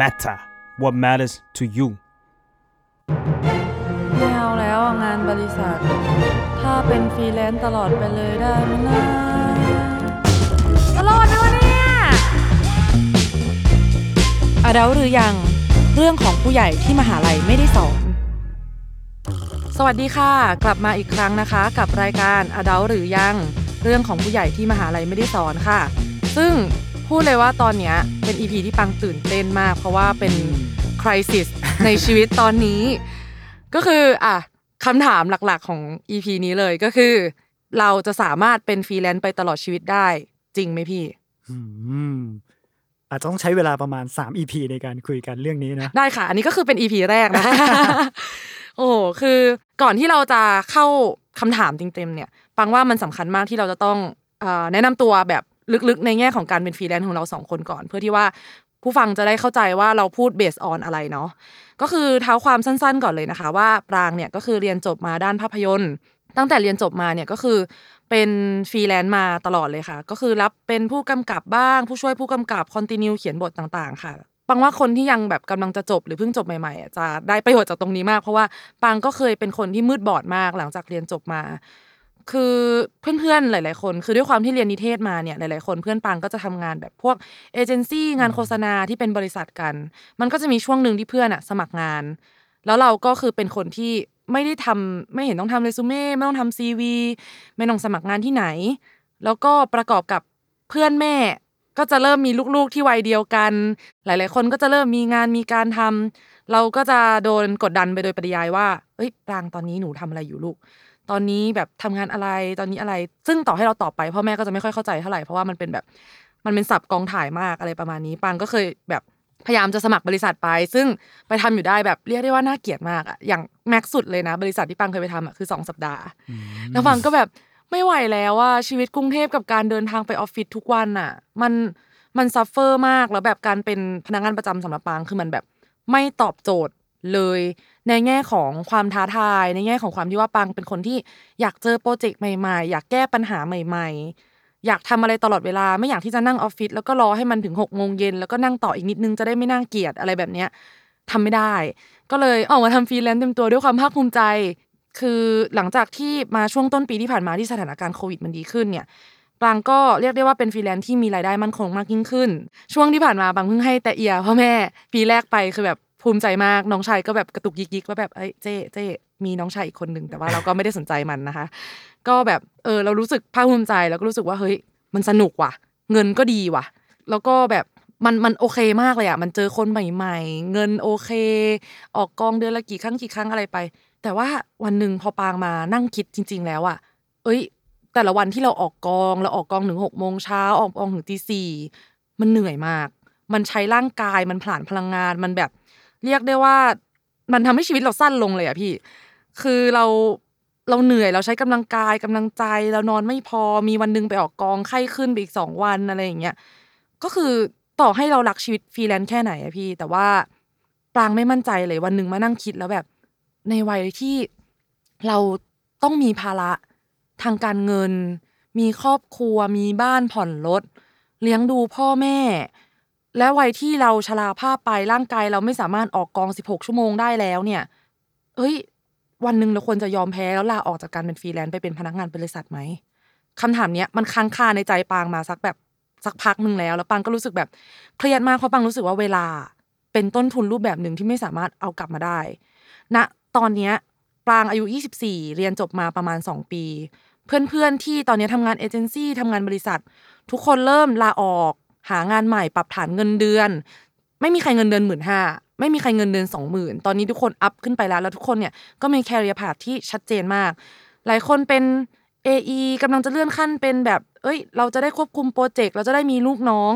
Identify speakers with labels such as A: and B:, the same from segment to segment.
A: matter what matters to you
B: ไม่เอาแล้วงานบริษัท ถ้าเป็นฟรีแลนซ์ตลอดไปเลยได้ไหมนะตลอดไหมวะเนี่ยอดัลหรือยังเรื่องของผู้ใหญ่ที่มหาลัยไม่ได้สอน สวัสดีค่ะ กลับมาอีกครั้งนะคะ กับรายการอดัลหรือยัง เรื่องของผู้ใหญ่ที่มหาลัยไม่ได้สอนค่ะ ซึ่ง พูดเลยว่าตอนเนี้ยเป็น EP ที่ปังตื่นเต้นมาก เพราะว่าเป็นคริสิสในชีวิตตอนนี้ ก็คืออะคำถามหลักๆของ EP นี้เลยก็คือ เราจะสามารถเป็นฟรีแลนซ์ไปตลอดชีวิตได้จริงไหมพี่
C: อืมอาจจะต้องใช้เวลาประมาณ 3 EP ในการคุยกันเรื่องนี้นะ
B: ได้ค่ะ อันนี้ก็คือเป็น EP แรกนะคะโอ้คือก่อนที่เราจะเข้าคำถามเต็มๆเนี่ยปรางว่ามันสำคัญมากที่เราจะต้องเอ่อแนะนำตัวแบบ ลึกๆ ในแง่ของการเป็นฟรีแลนซ์ของเราสองคนก่อน เพื่อที่ว่าผู้ฟังจะได้เข้าใจว่าเราพูด based on อะไรเนาะก็คือเท้าความสั้นๆก่อนเลยนะคะ ว่าปรางเนี่ยก็คือเรียนจบมาด้านภาพยนตร์ ตั้งแต่เรียนจบมาเนี่ยก็คือเป็นฟรีแลนซ์มาตลอดเลยค่ะ ก็คือรับเป็นผู้กำกับบ้าง ผู้ช่วยผู้กำกับ continuity เขียนบทต่างๆ ค่ะปรางว่าคนที่ยังแบบกำลังจะจบหรือเพิ่งจบใหม่ๆจะได้ประโยชน์จากตรงนี้มาก เพราะว่าปังก็เคยเป็นคนที่มืดบอดมากหลังจากเรียนจบมา คือเพื่อนๆหลาย ๆ คน คือด้วยความที่เรียนนิเทศมาเนี่ยหลาย ๆ คนเพื่อนปังก็จะทำงานแบบพวกเอเจนซี่งานโฆษณาที่เป็นบริษัทกัน มันก็จะมีช่วงหนึ่งที่เพื่อนอะสมัครงาน แล้วเราก็คือเป็นคนที่ไม่ได้ทำไม่เห็นต้องทำเรซูเม่ไม่ต้องทำซีวีไม่ต้องสมัครงานที่ไหน แล้วก็ประกอบกับเพื่อนแม่ ก็จะเริ่มมีลูกๆที่วัยเดียวกัน หลาย ๆ คนก็จะเริ่มมีงานมีการทำเราก็จะโดนกดดันไปโดยปริยายว่าเอ้ยปรางตอนนี้หนูทำอะไรอยู่ลูก ตอนนี้แบบทำงานอะไรตอนนี้อะไร ซึ่งต่อให้เราตอบไปพ่อแม่ก็จะไม่ค่อยเข้าใจเท่าไหร่เพราะว่ามันเป็นแบบมันเป็นศัพท์กองถ่ายมากอะไรประมาณนี้ปังก็เคยแบบพยายามจะสมัครบริษัทไป ซึ่งไปทำอยู่ได้แบบเรียกได้ว่าน่าเกลียดมากอะอย่างแม็กซ์สุดเลยนะ บริษัทที่ปังเคยไปทำอะคือสองสัปดาห์แล้วปังก็แบบไม่ไหวแล้วว่าชีวิตกรุงเทพกับการเดินทางไปออฟฟิศทุกวันอะมันมัน suffer มากแล้วแบบการเป็นพนักงานประจำสำหรับปรางคือมันแบบไม่ตอบโจทย์ เลยในแง่ของความท้าทาย ในแง่ของความที่ว่าปรางเป็นคนที่อยากเจอโปรเจกต์ใหม่ๆ อยากแก้ปัญหาใหม่ ๆ อยากทำอะไรตลอดเวลาไม่อยากที่จะนั่งออฟฟิศแล้วก็รอให้มันถึงหกโมงเย็นแล้วก็นั่งต่ออีกนิดนึงจะได้ไม่น่าเกลียดอะไรแบบเนี้ยทำไม่ได้ ก็เลยออกมาทำฟรีแลนซ์เต็มตัวด้วยความภาคภูมิใจ คือหลังจากที่มาช่วงต้นปีที่ผ่านมาที่สถานการณ์โควิดมันดีขึ้นเนี่ยปรางก็เรียกได้ว่าเป็นฟรีแลนซ์ที่มีรายได้มั่นคงมากยิ่งขึ้น ช่วงที่ผ่านมาปรางเพิ่งให้แต๊ะเอียพ่อแม่ปีแรกไปคือแบบ ภูมิใจมากน้องชายก็แบบกระตุกยิกๆว่าแบบเอ้ยเจ๊เจ๊มีน้องชายอีกคนหนึ่งแต่ว่าเราก็ไม่ได้สนใจมันนะคะ ก็แบบเออเรารู้สึกภาคภูมิใจแล้วก็รู้สึกว่าเฮ้ยมันสนุกว่ะ เงินก็ดีว่ะ แล้วก็แบบมันมันโอเคมากเลยอะมันเจอคนใหม่ๆ เงินโอเค ออกกองเดือนละกี่ครั้งกี่ครั้งอะไรไป แต่ว่าวันหนึ่งพอปางมานั่งคิดจริง ๆ แล้วอะเอ้ย แต่ละวันที่เราออกกองเราออกกองถึงหกโมงเช้าออกกองถึงตีสี่มันเหนื่อยมาก มันใช้ร่างกายมันผลาญพลังงานมันแบบ เรียกได้ว่ามันทำให้ชีวิตเราสั้นลงเลยอะพี่ คือเราเราเหนื่อยเราใช้กำลังกายกำลังใจเรานอนไม่พอมีวันหนึงไปออกกองไข้ขึ้นไปอีกสองวันอะไรอย่างเงี้ยก็คือต่อให้เรารักชีวิตฟรีแลนซ์แค่ไหนอะพี่ แต่ว่าปรางไม่มั่นใจเลยวันหนึ่งมานั่งคิดแล้วแบบ ในวัยที่เราต้องมีภาระทางการเงิน มีครอบครัวมีบ้านผ่อนรถเลี้ยงดูพ่อแม่ และวัยที่เราชราภาพไปร่างกายเราไม่สามารถออกกอง16ชั่วโมงได้แล้วเนี่ยเฮ้ย วันหนึ่งเราควรจะยอมแพ้แล้วลาออกจากการเป็นฟรีแลนซ์ไปเป็นพนักงานบริษัทไหมคำถามเนี้ยมันค้างคาในใจปางมาสักแบบสักพักหนึ่งแล้ว แล้วปางก็รู้สึกแบบเครียดมากเพราะปางรู้สึกว่าเวลา เป็นต้นทุนรูปแบบหนึ่งที่ไม่สามารถเอากลับมาได้ณตอนเนี้ยปางอายุ 24 เรียนจบมาประมาณ 2 ปี เพื่อนๆที่ตอนนี้ทำงานเอเจนซี่ทำงานบริษัท ทุกคนเริ่มลาออก หางานใหม่ปรับฐานเงินเดือน ไม่มีใครเงินเดือนหมื่นห้าไม่มีใครเงินเดือนสองหมื่นตอนนี้ทุกคนอัพขึ้นไปแล้วแล้วทุกคนเนี่ยก็มีแคริเอร์พาที่ชัดเจนมาก หลายคนเป็น AE กำลังจะเลื่อนขั้นเป็นแบบ เอ้ย เราจะได้ควบคุมโปรเจกต์เราจะได้มีลูกน้อง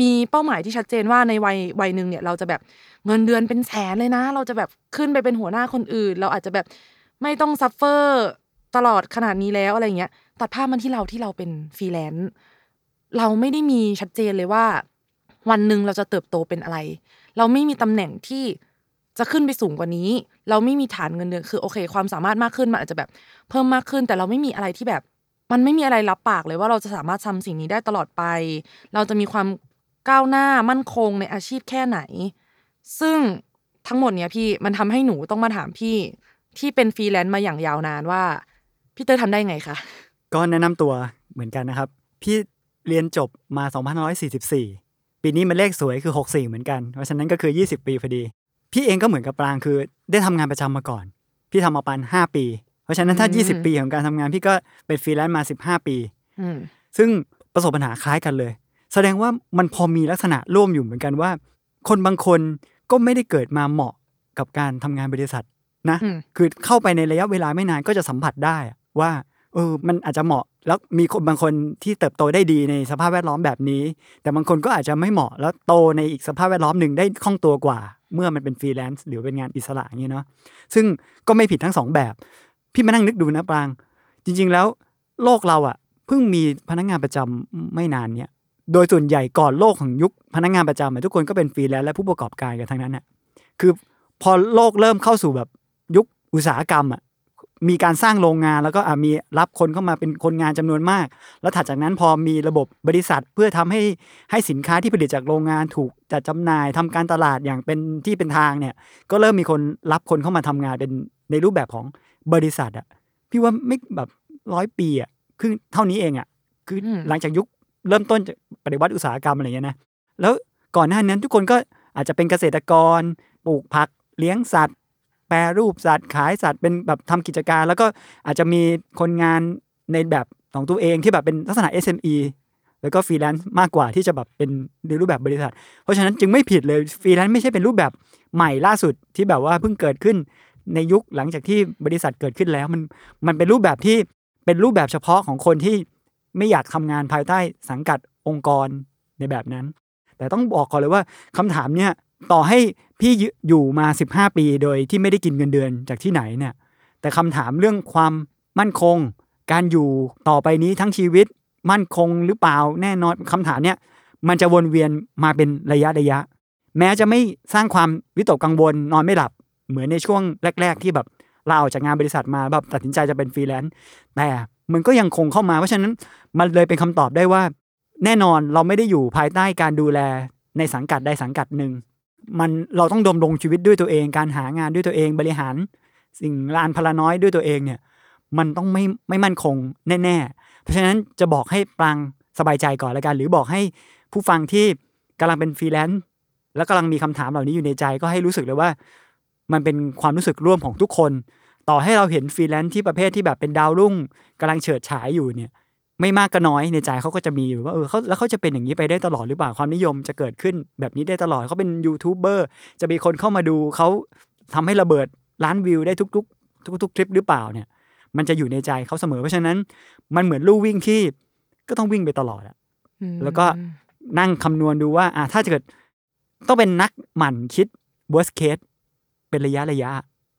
B: มีเป้าหมายที่ชัดเจนว่าในวัยวัยหนึ่งเนี่ยเราจะแบบเงินเดือนเป็นแสนเลยนะ เราจะแบบขึ้นไปเป็นหัวหน้าคนอื่น เราอาจจะแบบไม่ต้อง suffer ตลอดขนาดนี้แล้วอะไรเงี้ยตัดภาพมาที่เราที่เราเป็นฟรีแลนซ์ เราไม่ได้มีชัดเจนเลยว่า วันหนึ่งเราจะเติบโตเป็นอะไร เราไม่มีตำแหน่งที่จะขึ้นไปสูงกว่านี้ เราไม่มีฐานเงินเดือนคือโอเค ความสามารถมากขึ้นมันอาจจะแบบเพิ่มมากขึ้น แต่เราไม่มีอะไรที่แบบ มันไม่มีอะไรรับปากเลยว่าเราจะสามารถทำสิ่งนี้ได้ตลอดไป เราจะมีความก้าวหน้ามั่นคงในอาชีพแค่ไหน ซึ่งทั้งหมดเนี้ยพี่มันทำให้หนูต้องมาถามพี่ที่เป็นฟรีแลนซ์มาอย่างยาวนานว่าพี่เตอร์ทำได้ไงคะ
C: ก็แนะนำตัวเหมือนกันนะครับ พี่ เรียนจบมา 2544 ปีนี้มันเลขสวยคือ 64 เหมือนกัน เพราะฉะนั้นก็คือ 20 ปีพอดี พี่เองก็เหมือนกับปรางคือ ได้ทำงานประจำมาก่อน พี่ทำมาประมาณ5ปี เพราะฉะนั้นถ้า
B: อืม
C: 20 ปีของการทำงานพี่ก็เป็นฟรีแลนซ์มา 15 ปี
B: อืม
C: ซึ่งประสบปัญหาคล้ายกันเลย แสดงว่ามันพอมีลักษณะร่วมอยู่เหมือนกันว่า คนบางคนก็ไม่ได้เกิดมาเหมาะกับการทำงานบริษัทนะ
B: อืม
C: คือเข้าไปในระยะเวลาไม่นานก็จะสัมผัสได้อะว่าเออมันอาจจะเหมาะ แล้วมีคนบางคนที่เติบโตได้ดีในสภาพแวดล้อมแบบนี้ แต่บางคนก็อาจจะไม่เหมาะ แล้วโตในอีกสภาพแวดล้อมหนึ่งได้คล่องตัวกว่า เมื่อมันเป็นฟรีแลนซ์หรือเป็นงานอิสระอย่างนี้เนาะซึ่งก็ไม่ผิดทั้งสองแบบ พี่มานั่งนึกดูนะปราง จริง ๆ แล้วโลกเราอะเพิ่งมีพนักงานประจำไม่นานเนี่ยโดยส่วนใหญ่ก่อนโลกของยุคพนักงานประจำอะทุกคนก็เป็นฟรีแลนซ์และผู้ประกอบการกันทั้งนั้นน่ะคือพอโลกเริ่มเข้าสู่แบบยุคอุตสาหกรรมอะ มีการสร้างโรงงานแล้วก็อะมีรับคนเข้ามาเป็นคนงานจำนวนมาก แล้วถัดจากนั้นพอมีระบบบริษัทเพื่อทำให้ให้สินค้าที่ผลิตจากโรงงานถูกจัดจำหน่ายทำการตลาดอย่างเป็นที่เป็นทางเนี่ย ก็เริ่มมีคนรับคนเข้ามาทำงานเป็นในรูปแบบของบริษัทอะพี่ว่าไม่แบบร้อยปีอะคือเท่านี้เองอะคืออ
B: ม
C: หลังจากยุคเริ่มต้นจากปฏิวัติอุตสาหกรรมอะไรอย่างเงี้ยนะแล้วก่อนหน้านั้นทุกคนก็อาจจะเป็นเกษตรกรปลูกผักเลี้ยงสัตว์ แปรรูปสัตว์ขายสัตว์เป็นแบบทำกิจการ แล้วก็อาจจะมีคนงานในแบบของตัวเองที่แบบเป็นลักษณะ SME แล้วก็ฟรีแลนซ์มากกว่าที่จะแบบเป็นในรูปแบบบริษัท เพราะฉะนั้นจึงไม่ผิดเลยฟรีแลนซ์ไม่ใช่เป็นรูปแบบใหม่ล่าสุดที่แบบว่าเพิ่งเกิดขึ้นในยุคหลังจากที่บริษัทเกิดขึ้นแล้วมันมันเป็นรูปแบบที่เป็นรูปแบบเฉพาะของคนที่ไม่อยากทำงานภายใต้สังกัดองค์กรในแบบนั้น แต่ต้องบอกก่อนเลยว่าคำถามเนี่ย ต่อให้พี่อยู่มา 15 ปีโดยที่ไม่ได้กินเงินเดือนจากที่ไหนเนี่ย แต่คำถามเรื่องความมั่นคง การอยู่ต่อไปนี้ทั้งชีวิตมั่นคงหรือเปล่าแน่นอนคำถามเนี่ยมันจะวนเวียนมาเป็นระยะระยะ แม้จะไม่สร้างความวิตกกังวลนอนไม่หลับ เหมือนในช่วงแรก ๆ ที่แบบลาออกจากงานบริษัทมาแบบตัดสินใจจะเป็นฟรีแลนซ์แต่มันก็ยังคงเข้ามาเพราะฉะนั้นมันเลยเป็นคำตอบได้ว่า แน่นอนเราไม่ได้อยู่ภายใต้การดูแลในสังกัดใดสังกัดหนึ่ง มันเราต้องดำรงชีวิตด้วยตัวเอง การหางานด้วยตัวเองบริหาร สิ่งลานพลาน้อยด้วยตัวเองเนี่ย มันต้องไม่ไม่มั่นคงแน่ ๆ เพราะฉะนั้นจะบอกให้ปรางสบายใจก่อนแล้วกัน หรือบอกให้ผู้ฟังที่กำลังเป็นฟรีแลนซ์แล้วกำลังมีคำถามเหล่านี้อยู่ในใจก็ให้รู้สึกเลยว่า มันเป็นความรู้สึกร่วมของทุกคน ต่อให้เราเห็นฟรีแลนซ์ที่ประเภทที่แบบเป็นดาวรุ่งกำลังเฉิดฉายอยู่เนี่ย ไม่มากก็น้อยในใจเขาก็จะมีอยู่ว่าเออเขาแล้วเขาจะเป็นอย่างนี้ไปได้ตลอดหรือเปล่าความนิยมจะเกิดขึ้นแบบนี้ได้ตลอดเขาเป็นยูทูบเบอร์จะมีคนเข้ามาดูเขาทำให้ระเบิดล้านวิวได้ทุกๆ ทุกๆทริปหรือเปล่าเนี่ย มันจะอยู่ในใจเขาเสมอเพราะฉะนั้น มันเหมือนลู่วิ่งที่ก็ต้องวิ่งไปตลอดอะ
B: อืม
C: แล้วก็นั่งคำนวณดูว่าอ่าถ้าเกิดต้องเป็นนักหมั่นคิด worst case เป็นระยะระยะ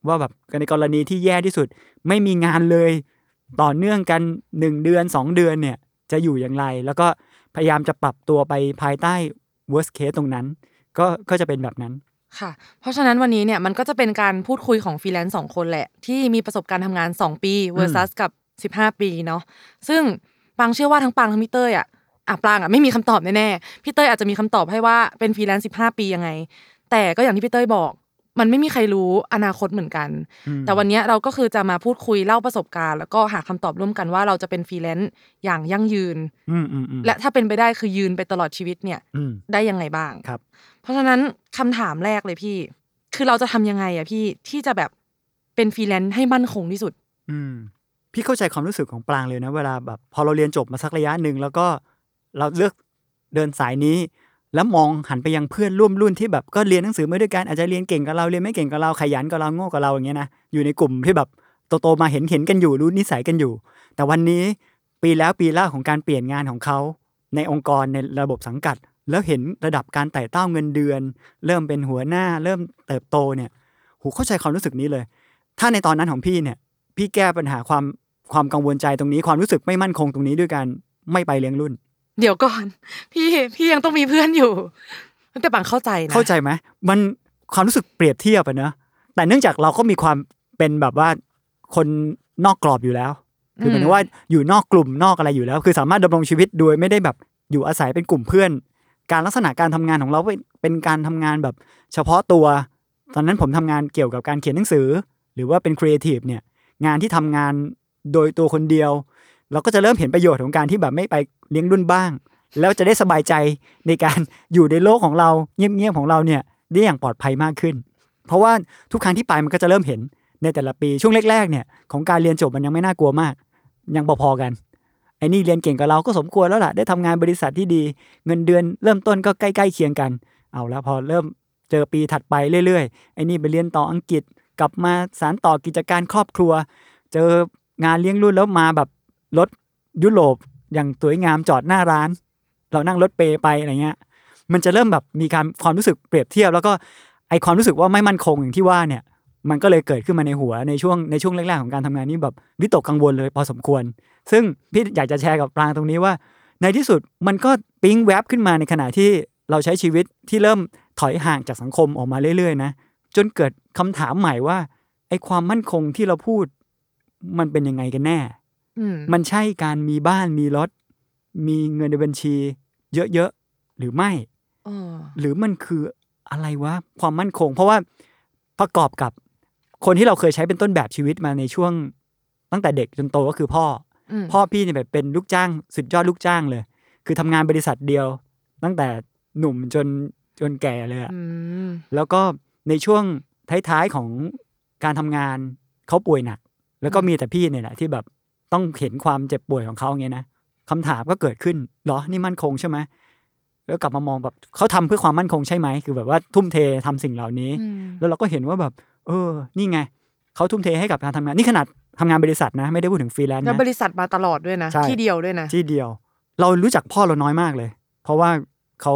C: ว่าแบบในกรณีที่แย่ที่สุด ไม่มีงานเลย ต่อเนื่องกันหนึ่งเดือนสองเดือนเนี่ยจะอยู่อย่างไร แล้วก็พยายามจะปรับตัวไปภายใต้ worst case ตรงนั้น ก็ก็จะเป็นแบบนั้น
B: ค่ะ เพราะฉะนั้นวันนี้เนี่ยมันก็จะเป็นการพูดคุยของฟรีแลนซ์สองคนแหละ ที่มีประสบการณ์ทำงาน 2 ปี versus กับ 15 ปีเนาะซึ่งปางเชื่อว่าทั้งปางทั้งพี่เต้ยอะอะปรางอะไม่มีคำตอบแน่ๆพี่เต้ยอาจจะมีคำตอบให้ว่าเป็นฟรีแลนซ์15 ปียังไง แต่ก็อย่างที่พี่เต้ยบอก มันไม่มีใครรู้อนาคตเหมือนกัน
C: อืม
B: แต่วันนี้เราก็คือจะมาพูดคุยเล่าประสบการณ์ แล้วก็หาคำตอบร่วมกันว่าเราจะเป็นฟรีแลนซ์อย่างยั่งยืน
C: อืมอืมอืม
B: และถ้าเป็นไปได้คือยืนไปตลอดชีวิตเนี่ย
C: อืม
B: ได้ยังไงบ้าง
C: ครับ
B: เพราะฉะนั้นคำถามแรกเลยพี่ คือเราจะทำยังไงอะพี่ที่จะแบบเป็นฟรีแลนซ์ให้มั่นคงที่สุด
C: อืมพี่เข้าใจความรู้สึกของปรางเลยนะ เวลาแบบ พอเราเรียนจบมาสักระยะหนึ่งแล้วก็เราเลือกเดินสายนี้ แล้วมองหันไปยังเพื่อนร่วมรุ่นที่แบบก็เรียนหนังสือมาด้วยกันอาจจะเรียนเก่งกับเราเรียนไม่เก่งกับเราขยันกับเราโง่กับเราอย่างเงี้ยนะอยู่ในกลุ่มที่แบบโตๆมาเห็นเห็นกันอยู่รู้นิสัยกันอยู่ แต่วันนี้ปีแล้วปีเล่าของการเปลี่ยนงานของเขาในองค์กรในระบบสังกัด แล้วเห็นระดับการไต่เต้าเงินเดือน เริ่มเป็นหัวหน้า เริ่มเติบโตเนี่ยหูเข้าใจความรู้สึกนี้เลย ถ้าในตอนนั้นของพี่เนี่ย พี่แก้ปัญหาความความกังวลใจตรงนี้ความรู้สึกไม่มั่นคงตรงนี้ด้วยการไม่ไปเลี้ยงรุ่น
B: เดี๋ยวก่อน พี่พี่ยังต้องมีเพื่อนอยู่แต่ปังเข้าใจนะ
C: เข้าใจไหมมันความรู้สึกเปรียบเทียบอะเนอะแต่เนื่องจากเราก็มีความเป็นแบบว่าคนนอกกรอบอยู่แล้วคือหมายถึงว่าอยู่นอกกลุ่มนอกอะไรอยู่แล้ว คือสามารถดำรงชีวิตโดยไม่ได้แบบอยู่อาศัยเป็นกลุ่มเพื่อน การลักษณะการทำงานของเราเป็นเป็นการทำงานแบบเฉพาะตัว ตอนนั้นผมทำงานเกี่ยวกับการเขียนหนังสือ หรือว่าเป็นครีเอทีฟเนี่ยงานที่ทำงานโดยตัวคนเดียว เราก็จะเริ่มเห็นประโยชน์ของการที่แบบไม่ไปเลี้ยงรุ่นบ้าง แล้วจะได้สบายใจในการอยู่ในโลกของเราเงียบๆของเราเนี่ยได้อย่างปลอดภัยมากขึ้น เพราะว่าทุกครั้งที่ไปมันก็จะเริ่มเห็นในแต่ละปีช่วงแรกๆเนี่ยของการเรียนจบมันยังไม่น่ากลัวมาก ยังพอๆกันไอ้นี่เรียนเก่งกับเราก็สมควรแล้วล่ะได้ทำงานบริษัทที่ดี เงินเดือนเริ่มต้นก็ใกล้ๆเคียงกัน เอาแล้วพอเริ่มเจอปีถัดไปเรื่อยๆไอ้นี่ไปเรียนต่ออังกฤษกลับมาสารต่อกิจการครอบครัว เจองานเลี้ยงรุ่นแล้วมาแบบ รถยุโรปอย่างสวยงามจอดหน้าร้าน เรานั่งรถเปย์ไปอะไรเงี้ย มันจะเริ่มแบบมีการความรู้สึกเปรียบเทียบ แล้วก็ไอความรู้สึกว่าไม่มั่นคงอย่างที่ว่าเนี่ย มันก็เลยเกิดขึ้นมาในหัวในช่วงในช่วงแรกๆของการทำงานนี้แบบวิตกกังวลเลยพอสมควร ซึ่งพี่อยากจะแชร์กับปรางตรงนี้ว่า ในที่สุดมันก็ปิ๊งแวบขึ้นมาในขณะที่เราใช้ชีวิตที่เริ่มถอยห่างจากสังคมออกมาเรื่อยๆนะจนเกิดคำถามใหม่ว่าไอความมั่นคงที่เราพูดมันเป็นยังไงกันแน่
B: ม
C: มันใช่การมีบ้านมีรถ มีเงินในบัญชี เยอะๆหรือไม่
B: เออ
C: หรือมันคืออะไรวะความมั่นคง เพราะว่าประกอบกับคนที่เราเคยใช้เป็นต้นแบบชีวิตมาในช่วง ตั้งแต่เด็กจนโตก็คือพ่อ
B: อืม
C: พ่อพี่เนี่ยแบบเป็นลูกจ้างสุดยอดลูกจ้างเลย คือทำงานบริษัทเดียว ตั้งแต่หนุ่มจนจนแก่เลยอะ
B: อืม
C: แล้วก็ในช่วงท้ายๆของการทำงานเขาป่วยหนัก แล้วก็มีแต่พี่เนี่ยแหละที่แบบ ต้องเห็นความเจ็บป่วยของเขาอย่างเงี้ยนะคำถามก็เกิดขึ้นเหรอนี่มั่นคงใช่ไหมแล้วกลับมามองแบบเขาทำเพื่อความมั่นคงใช่ไหมคือแบบว่าทุ่มเททำสิ่งเหล่านี้
B: อืม
C: แล้วเราก็เห็นว่าแบบ เออ นี่ไงเขาทุ่มเทให้กับการทำงานนี่ขนาดทำงานบริษัทนะ ไม่ได้พูดถึงฟรีแลนซ์
B: แล้ว
C: นะ
B: บริษัทมาตลอดด้วยนะ
C: ใช่
B: ที่เดียวด้วยนะ
C: ที่เดียว เรารู้จักพ่อเราน้อยมากเลย เพราะว่าเขา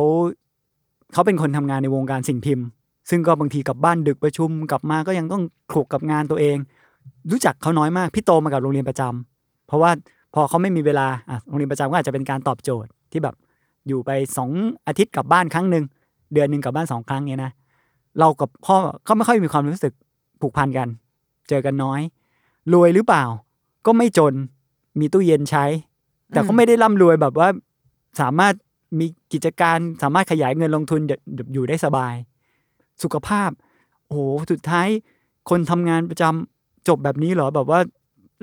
C: เขาเป็นคนทำงานในวงการสิ่งพิมพ์ ซึ่งก็บางทีกลับบ้านดึกประชุมกลับมาก็ยังต้องขลุกกับงานตัวเอง รู้จักเขาน้อยมากพี่โตมากับโรงเรียนประจำ เพราะว่าพอเขาไม่มีเวลาอะโรงเรียนประจำก็อาจจะเป็นการตอบโจทย์ที่แบบอยู่ไปสองอาทิตย์กลับบ้านครั้งหนึ่งเดือนหนึ่งกลับบ้านสองครั้งเนี้ยนะเรากับพ่อก็ไม่ค่อยมีความรู้สึกผูกพันกัน เจอกันน้อย รวยหรือเปล่า ก็ไม่จนมีตู้เย็นใช้ แต่ก็ไม่ได้ร่ำรวยแบบว่าสามารถมีกิจการสามารถขยายเงินลงทุนอยู่อยู่ได้สบาย สุขภาพ โอ้โหสุดท้ายคนทำงานประจำจบแบบนี้เหรอแบบว่า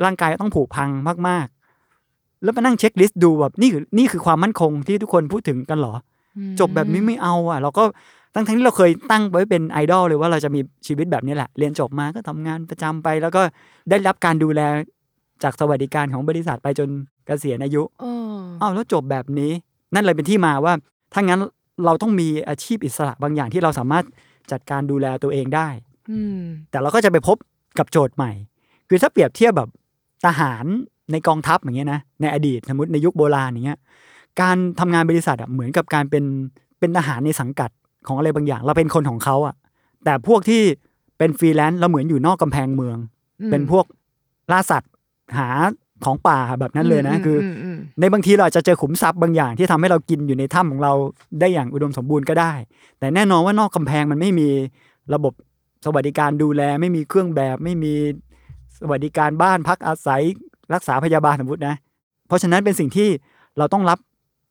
C: ร่างกายต้องผุพังมาก ๆ แล้วมานั่งเช็คลิสต์ดูแบบนี่คือนี่คือความมั่นคงที่ทุกคนพูดถึงกันเหรอ
B: อืม
C: จบแบบนี้ไม่เอาอะ เราก็ทั้งทั้งที่เราเคยตั้งไว้เป็นไอดอลเลยว่าเราจะมีชีวิตแบบนี้แหละ เรียนจบมาก็ทำงานประจำไป แล้วก็ได้รับการดูแลจากสวัสดิการของบริษัทไปจนเกษียณอายุ
B: เออ
C: อ้าวแล้วจบแบบนี้ นั่นเลยเป็นที่มาว่าถ้างั้นเราต้องมีอาชีพอิสระบางอย่างที่เราสามารถจัดการดูแลตัวเองได้
B: อืม
C: แต่เราก็จะไปพบกับโจทย์ใหม่ คือถ้าเปรียบเทียบแบบ ทหารในกองทัพอย่างเงี้ยนะในอดีตสมมติในยุคโบราณอย่างเงี้ยการทำงานบริษัทอะเหมือนกับการเป็นเป็นทหารในสังกัดของอะไรบางอย่าง เราเป็นคนของเขาอะ แต่พวกที่เป็นฟรีแลนซ์เราเหมือนอยู่นอกกำแพงเมือง
B: อืม
C: เป็นพวกล่าสัตว์หาของป่าแบบนั้นเลยนะ คืออ
B: มอืม
C: ในบางทีเราอาจจะเจอขุมทรัพย์บางอย่าง ที่ทำให้เรากินอยู่ในถ้ำของเราได้อย่างอุดมสมบูรณ์ก็ได้ แต่แน่นอนว่านอกกำแพงมันไม่มีระบบสวัสดิการดูแล ไม่มีเครื่องแบบไม่มี สวัสดิการบ้านพักอาศัยรักษาพยาบาลสมมตินะ เพราะฉะนั้นเป็นสิ่งที่เราต้องรับ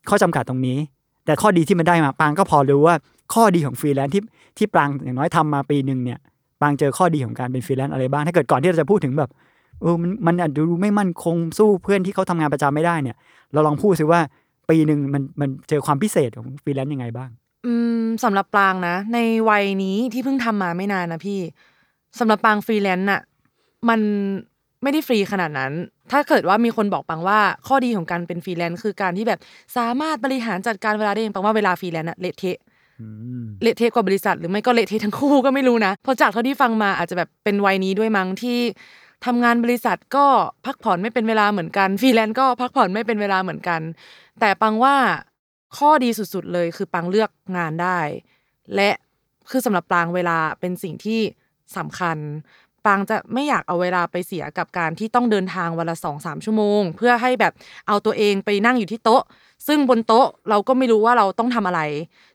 C: ข้อจำกัดตรงนี้ แต่ข้อดีที่มันได้มาปรางก็พอรู้ว่าข้อดีของฟรีแลนซ์ที่ที่ปรางอย่างน้อยทำมาปีหนึ่งเนี่ยปรางเจอข้อดีของการเป็นฟรีแลนซ์อะไรบ้าง ถ้าเกิดก่อนที่เราจะพูดถึงแบบเออมันมันอาจจะดูไม่มั่นคงสู้เพื่อนที่เขาทำงานประจำไม่ได้เนี่ย เราลองพูดซิว่าปีหนึ่งมันมันเจอความพิเศษของฟรีแลนซ์ยังไงบ้าง
B: อืมสำหรับปรางนะ ในวัยนี้ที่เพิ่งทำมาไม่นานนะพี่สำหรับปรางฟรีแลนซ์น่ะ มันไม่ได้ฟรีขนาดนั้น ถ้าเกิดว่ามีคนบอกปรางว่าข้อดีของการเป็นฟรีแลนซ์คือการที่แบบสามารถบริหารจัดการเวลาได้เองปรางว่าเวลาฟรีแลนซ์อะเละเทะ
C: อืม
B: เละเทะกว่าบริษัท หรือไม่ก็เละเทะทั้งคู่ก็ไม่รู้นะเพราะจากเท่าที่ฟังมาอาจจะแบบเป็นวัยนี้ด้วยมั้งที่ทำงานบริษัทก็พักผ่อนไม่เป็นเวลาเหมือนกันฟรีแลนซ์ก็พักผ่อนไม่เป็นเวลาเหมือนกัน แต่ปังว่าข้อดีสุดๆเลยคือปังเลือกงานได้ และคือสำหรับปรางเวลาเป็นสิ่งที่สำคัญ ปางจะไม่อยากเอาเวลาไปเสียกับการที่ต้องเดินทางวันละสองสามชั่วโมง เพื่อให้แบบเอาตัวเองไปนั่งอยู่ที่โต๊ะ ซึ่งบนโต๊ะเราก็ไม่รู้ว่าเราต้องทำอะไร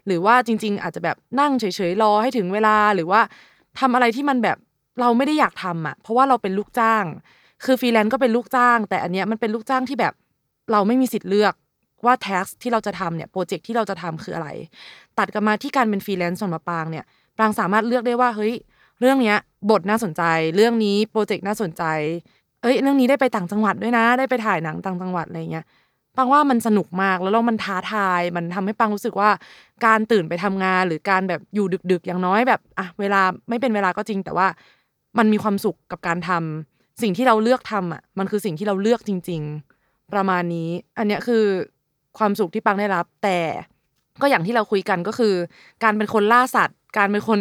B: หรือว่าจริง ๆ อาจจะแบบนั่งเฉยๆรอให้ถึงเวลาหรือว่าทำอะไรที่มันแบบเราไม่ได้อยากทำอะ เพราะว่าเราเป็นลูกจ้าง คือฟรีแลนซ์ก็เป็นลูกจ้าง แต่อันเนี้ยมันเป็นลูกจ้างที่แบบเราไม่มีสิทธิ์เลือกว่า task ที่เราจะทำเนี่ยโปรเจกต์ที่เราจะทำคืออะไร ตัดกลับมาที่การเป็นฟรีแลนซ์สำหรับปรางเนี่ยปรางสามารถเลือกได้ว่าเฮ้ย เรื่องเนี้ยบทน่าสนใจ เรื่องนี้โปรเจกต์น่าสนใจ เอ้ย เรื่องนี้ได้ไปต่างจังหวัดด้วยนะ ได้ไปถ่ายหนังต่างจังหวัดอะไรเงี้ยปรางว่ามันสนุกมากแล้วแล้วมันท้าทาย มันทำให้ปรางรู้สึกว่า การตื่นไปทำงาน หรือการแบบอยู่ดึกๆ อย่างน้อยแบบอะเวลาไม่เป็นเวลาก็จริง แต่ว่ามันมีความสุขกับการทำสิ่งที่เราเลือกทำอะ มันคือสิ่งที่เราเลือกจริง ๆ ประมาณนี้ อันเนี้ยคือความสุขที่ปังได้รับ แต่ก็อย่างที่เราคุยกันก็คือ การเป็นคนล่าสัตว์ การเป็นคน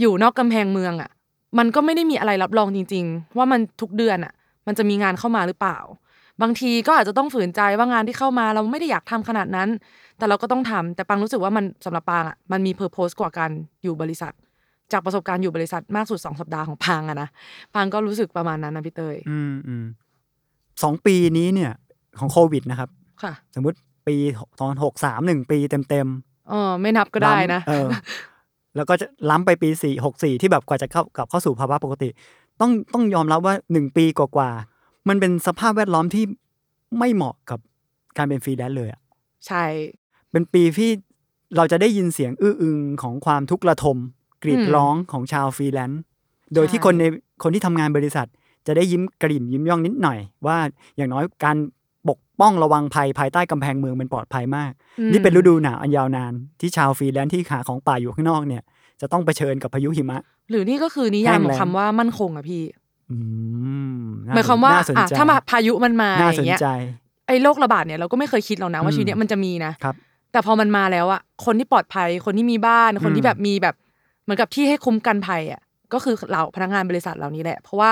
B: อยู่นอกกำแพงเมืองอะ มันก็ไม่ได้มีอะไรรับรองจริง ๆ ว่ามันทุกเดือนอะ มันจะมีงานเข้ามาหรือเปล่า บางทีก็อาจจะต้องฝืนใจว่างานที่เข้ามาเราไม่ได้อยากทำขนาดนั้น แต่เราก็ต้องทำแต่ปังรู้สึกว่ามันสำหรับปางอะมันมีเพอร์โพสกว่าการอยู่บริษัท จากประสบการณ์อยู่บริษัทมากสุดสองสัปดาห์ของปางอะนะปางก็รู้สึกประมาณนั้นนะพี่เตย
C: อืมอืมสองปีนี้เนี่ย ของโควิดนะครับ
B: ค่ะ
C: สมมุติปีตอนหกสามหนึ่งปีเต็มเต็ม
B: เออไม่นับก็ได้นะ
C: ล้ำเออ แล้วก็จะล้ำไปปีสี่หกสี่ที่แบบกว่าจะเข้ากลับเข้าสู่ภาวะปกติ ต้องต้องยอมรับว่าหนึ่งปีกว่าๆมันเป็นสภาพแวดล้อมที่ไม่เหมาะกับการเป็นฟรีแลนซ์เลยอะ
B: ใช่
C: เป็นปีที่เราจะได้ยินเสียงอื้ออึงของความทุกข์ระทม กรีดร้องของชาวฟรีแลนซ์โดยที่คนในคนที่ทำงานบริษัท จะได้ยิ้มกริ่มยิ้มย่องนิดหน่อย ว่าอย่างน้อยการ ปกป้องระวังภัยภายใต้กำแพงเมืองมันปลอดภัยมาก
B: อืม
C: นี่เป็นฤดูหนาวอันยาวนานที่ชาวฟรีแลนซ์ที่หาของป่าอยู่ข้างนอกเนี่ย จะต้องเผชิญกับพายุหิมะ
B: หรือนี่ก็คือนิยามข
C: แห้งแล้ง
B: คำว่ามั่นคงอะพี่
C: อืมน่
B: หมายความว่า
C: น่สน
B: อะ
C: ใจ
B: ถ้ามาพายุมันมาอ
C: น่าส
B: ย่านงเงี้ย
C: ใจ
B: ไอ้โรคระบาดเนี่ยเราก็ไม่เคยคิดหรอกนะว่า
C: อืม
B: ชีวิตเนี้ยมันจะมีนะ
C: ครับ
B: แต่พอมันมาแล้วอะคนที่ปลอดภัยคนที่มีบ้านคนที่
C: อืม
B: แบบมีแบบเหมือนกับที่ให้คุ้มกันภัยอะก็คือเราพนักงานบริษัทเหล่านี้แหละ เพราะว่า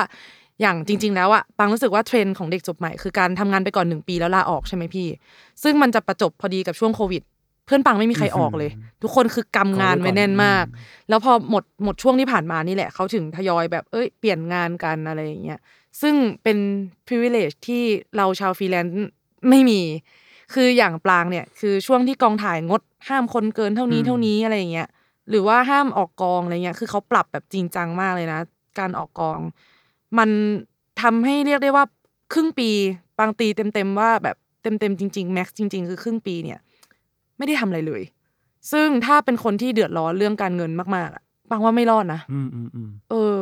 B: อย่างจริง ๆ แล้วอะปังรู้สึกว่าเทรนด์ของเด็กจบใหม่คือการทำงานไปก่อนหนึ่งปีแล้วลาออกใช่ไหมพี่ ซึ่งมันจะประจบพอดีกับช่วงโควิด เพื่อนปังไม่มีใครออกเลย ทุกคนคือกำงานไว้แน่นมาก แล้วพอหมดหมดช่วงที่ผ่านมานี่แหละเขาถึงทยอยแบบเอ้ยเปลี่ยนงานกันอะไรอย่างเงี้ยซึ่งเป็น privilege ที่เราชาวฟรีแลนซ์ไม่มี คืออย่างปรางเนี่ยคือช่วงที่กองถ่ายงดห้ามคนเกินเท่านี้
C: อืม
B: เท่านี้อะไรอย่างเงี้ยหรือว่าห้ามออกกองอะไรเงี้ยคือเขาปรับแบบจริงจังมากเลยนะ การออกกอง มันทำให้เรียกได้ว่าครึ่งปีปรางตีเต็มๆว่าแบบเต็มๆจริงๆ max จริง ๆ คือครึ่งปีเนี่ย ไม่ได้ทำอะไรเลย ซึ่งถ้าเป็นคนที่เดือดร้อนเรื่องการเงินมากๆอะปรางว่าไม่รอดนะ
C: อืมอืมอืม
B: เออ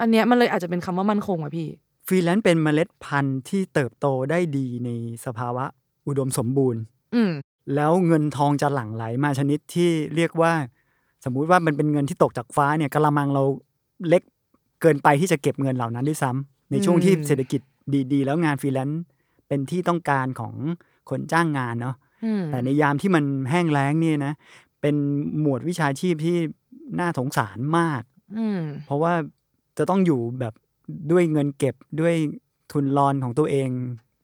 B: อันเนี้ยมันเลยอาจจะเป็นคำว่ามั่นคงอะพี่
C: ฟรีแลนซ์เป็นเมล็ดพันธุ์ที่เติบโตได้ดีในสภาวะอุดมสมบูรณ์
B: อืม
C: แล้วเงินทองจะหลั่งไหลมาชนิดที่เรียกว่า สมมุติว่ามันเป็นเงินที่ตกจากฟ้าเนี่ยกะละมังเราเล็ก เกินไปที่จะเก็บเงินเหล่านั้นด้วยซ้ำในช่วงที่
B: อืม
C: เศรษฐกิจดี ๆ แล้วงานฟรีแลนซ์เป็นที่ต้องการของคนจ้างงานเนาะ
B: อืม
C: แต่ในยามที่มันแห้งแล้งเนี่ยนะ เป็นหมวดวิชาชีพที่น่าสงสารมาก
B: อืม
C: เพราะว่าจะต้องอยู่แบบด้วยเงินเก็บด้วยทุนรอนของตัวเอง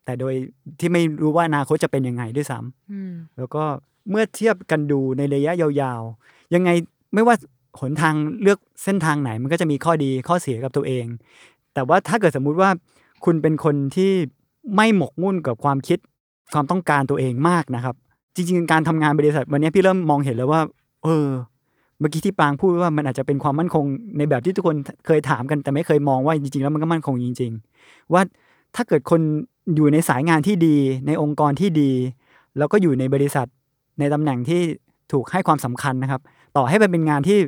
C: แต่โดยที่ไม่รู้ว่าอนาคตจะเป็นยังไงด้วยซ้ำ
B: อืม
C: แล้วก็เมื่อเทียบกันดูในระยะยาวๆ ยังไงไม่ว่า หนทางเลือกเส้นทางไหนมันก็จะมีข้อดีข้อเสียกับตัวเอง แต่ว่าถ้าเกิดสมมุติว่าคุณเป็นคนที่ไม่หมกมุ่นกับความคิดความต้องการตัวเองมากนะครับ จริง ๆ การทำงานบริษัทวันนี้พี่เริ่มมองเห็นแล้วว่า เออ เมื่อกี้ที่ปางพูดว่ามันอาจจะเป็นความมั่นคงในแบบที่ทุกคนเคยถามกัน แต่ไม่เคยมองว่าจริง ๆ แล้วมันก็มั่นคงจริง ๆ ว่าถ้าเกิดคนอยู่ในสายงานที่ดี ในองค์กรที่ดี แล้วก็อยู่ในบริษัทในตำแหน่งที่ถูกให้ความสำคัญนะครับ ต่อให้มันเป็นงานที่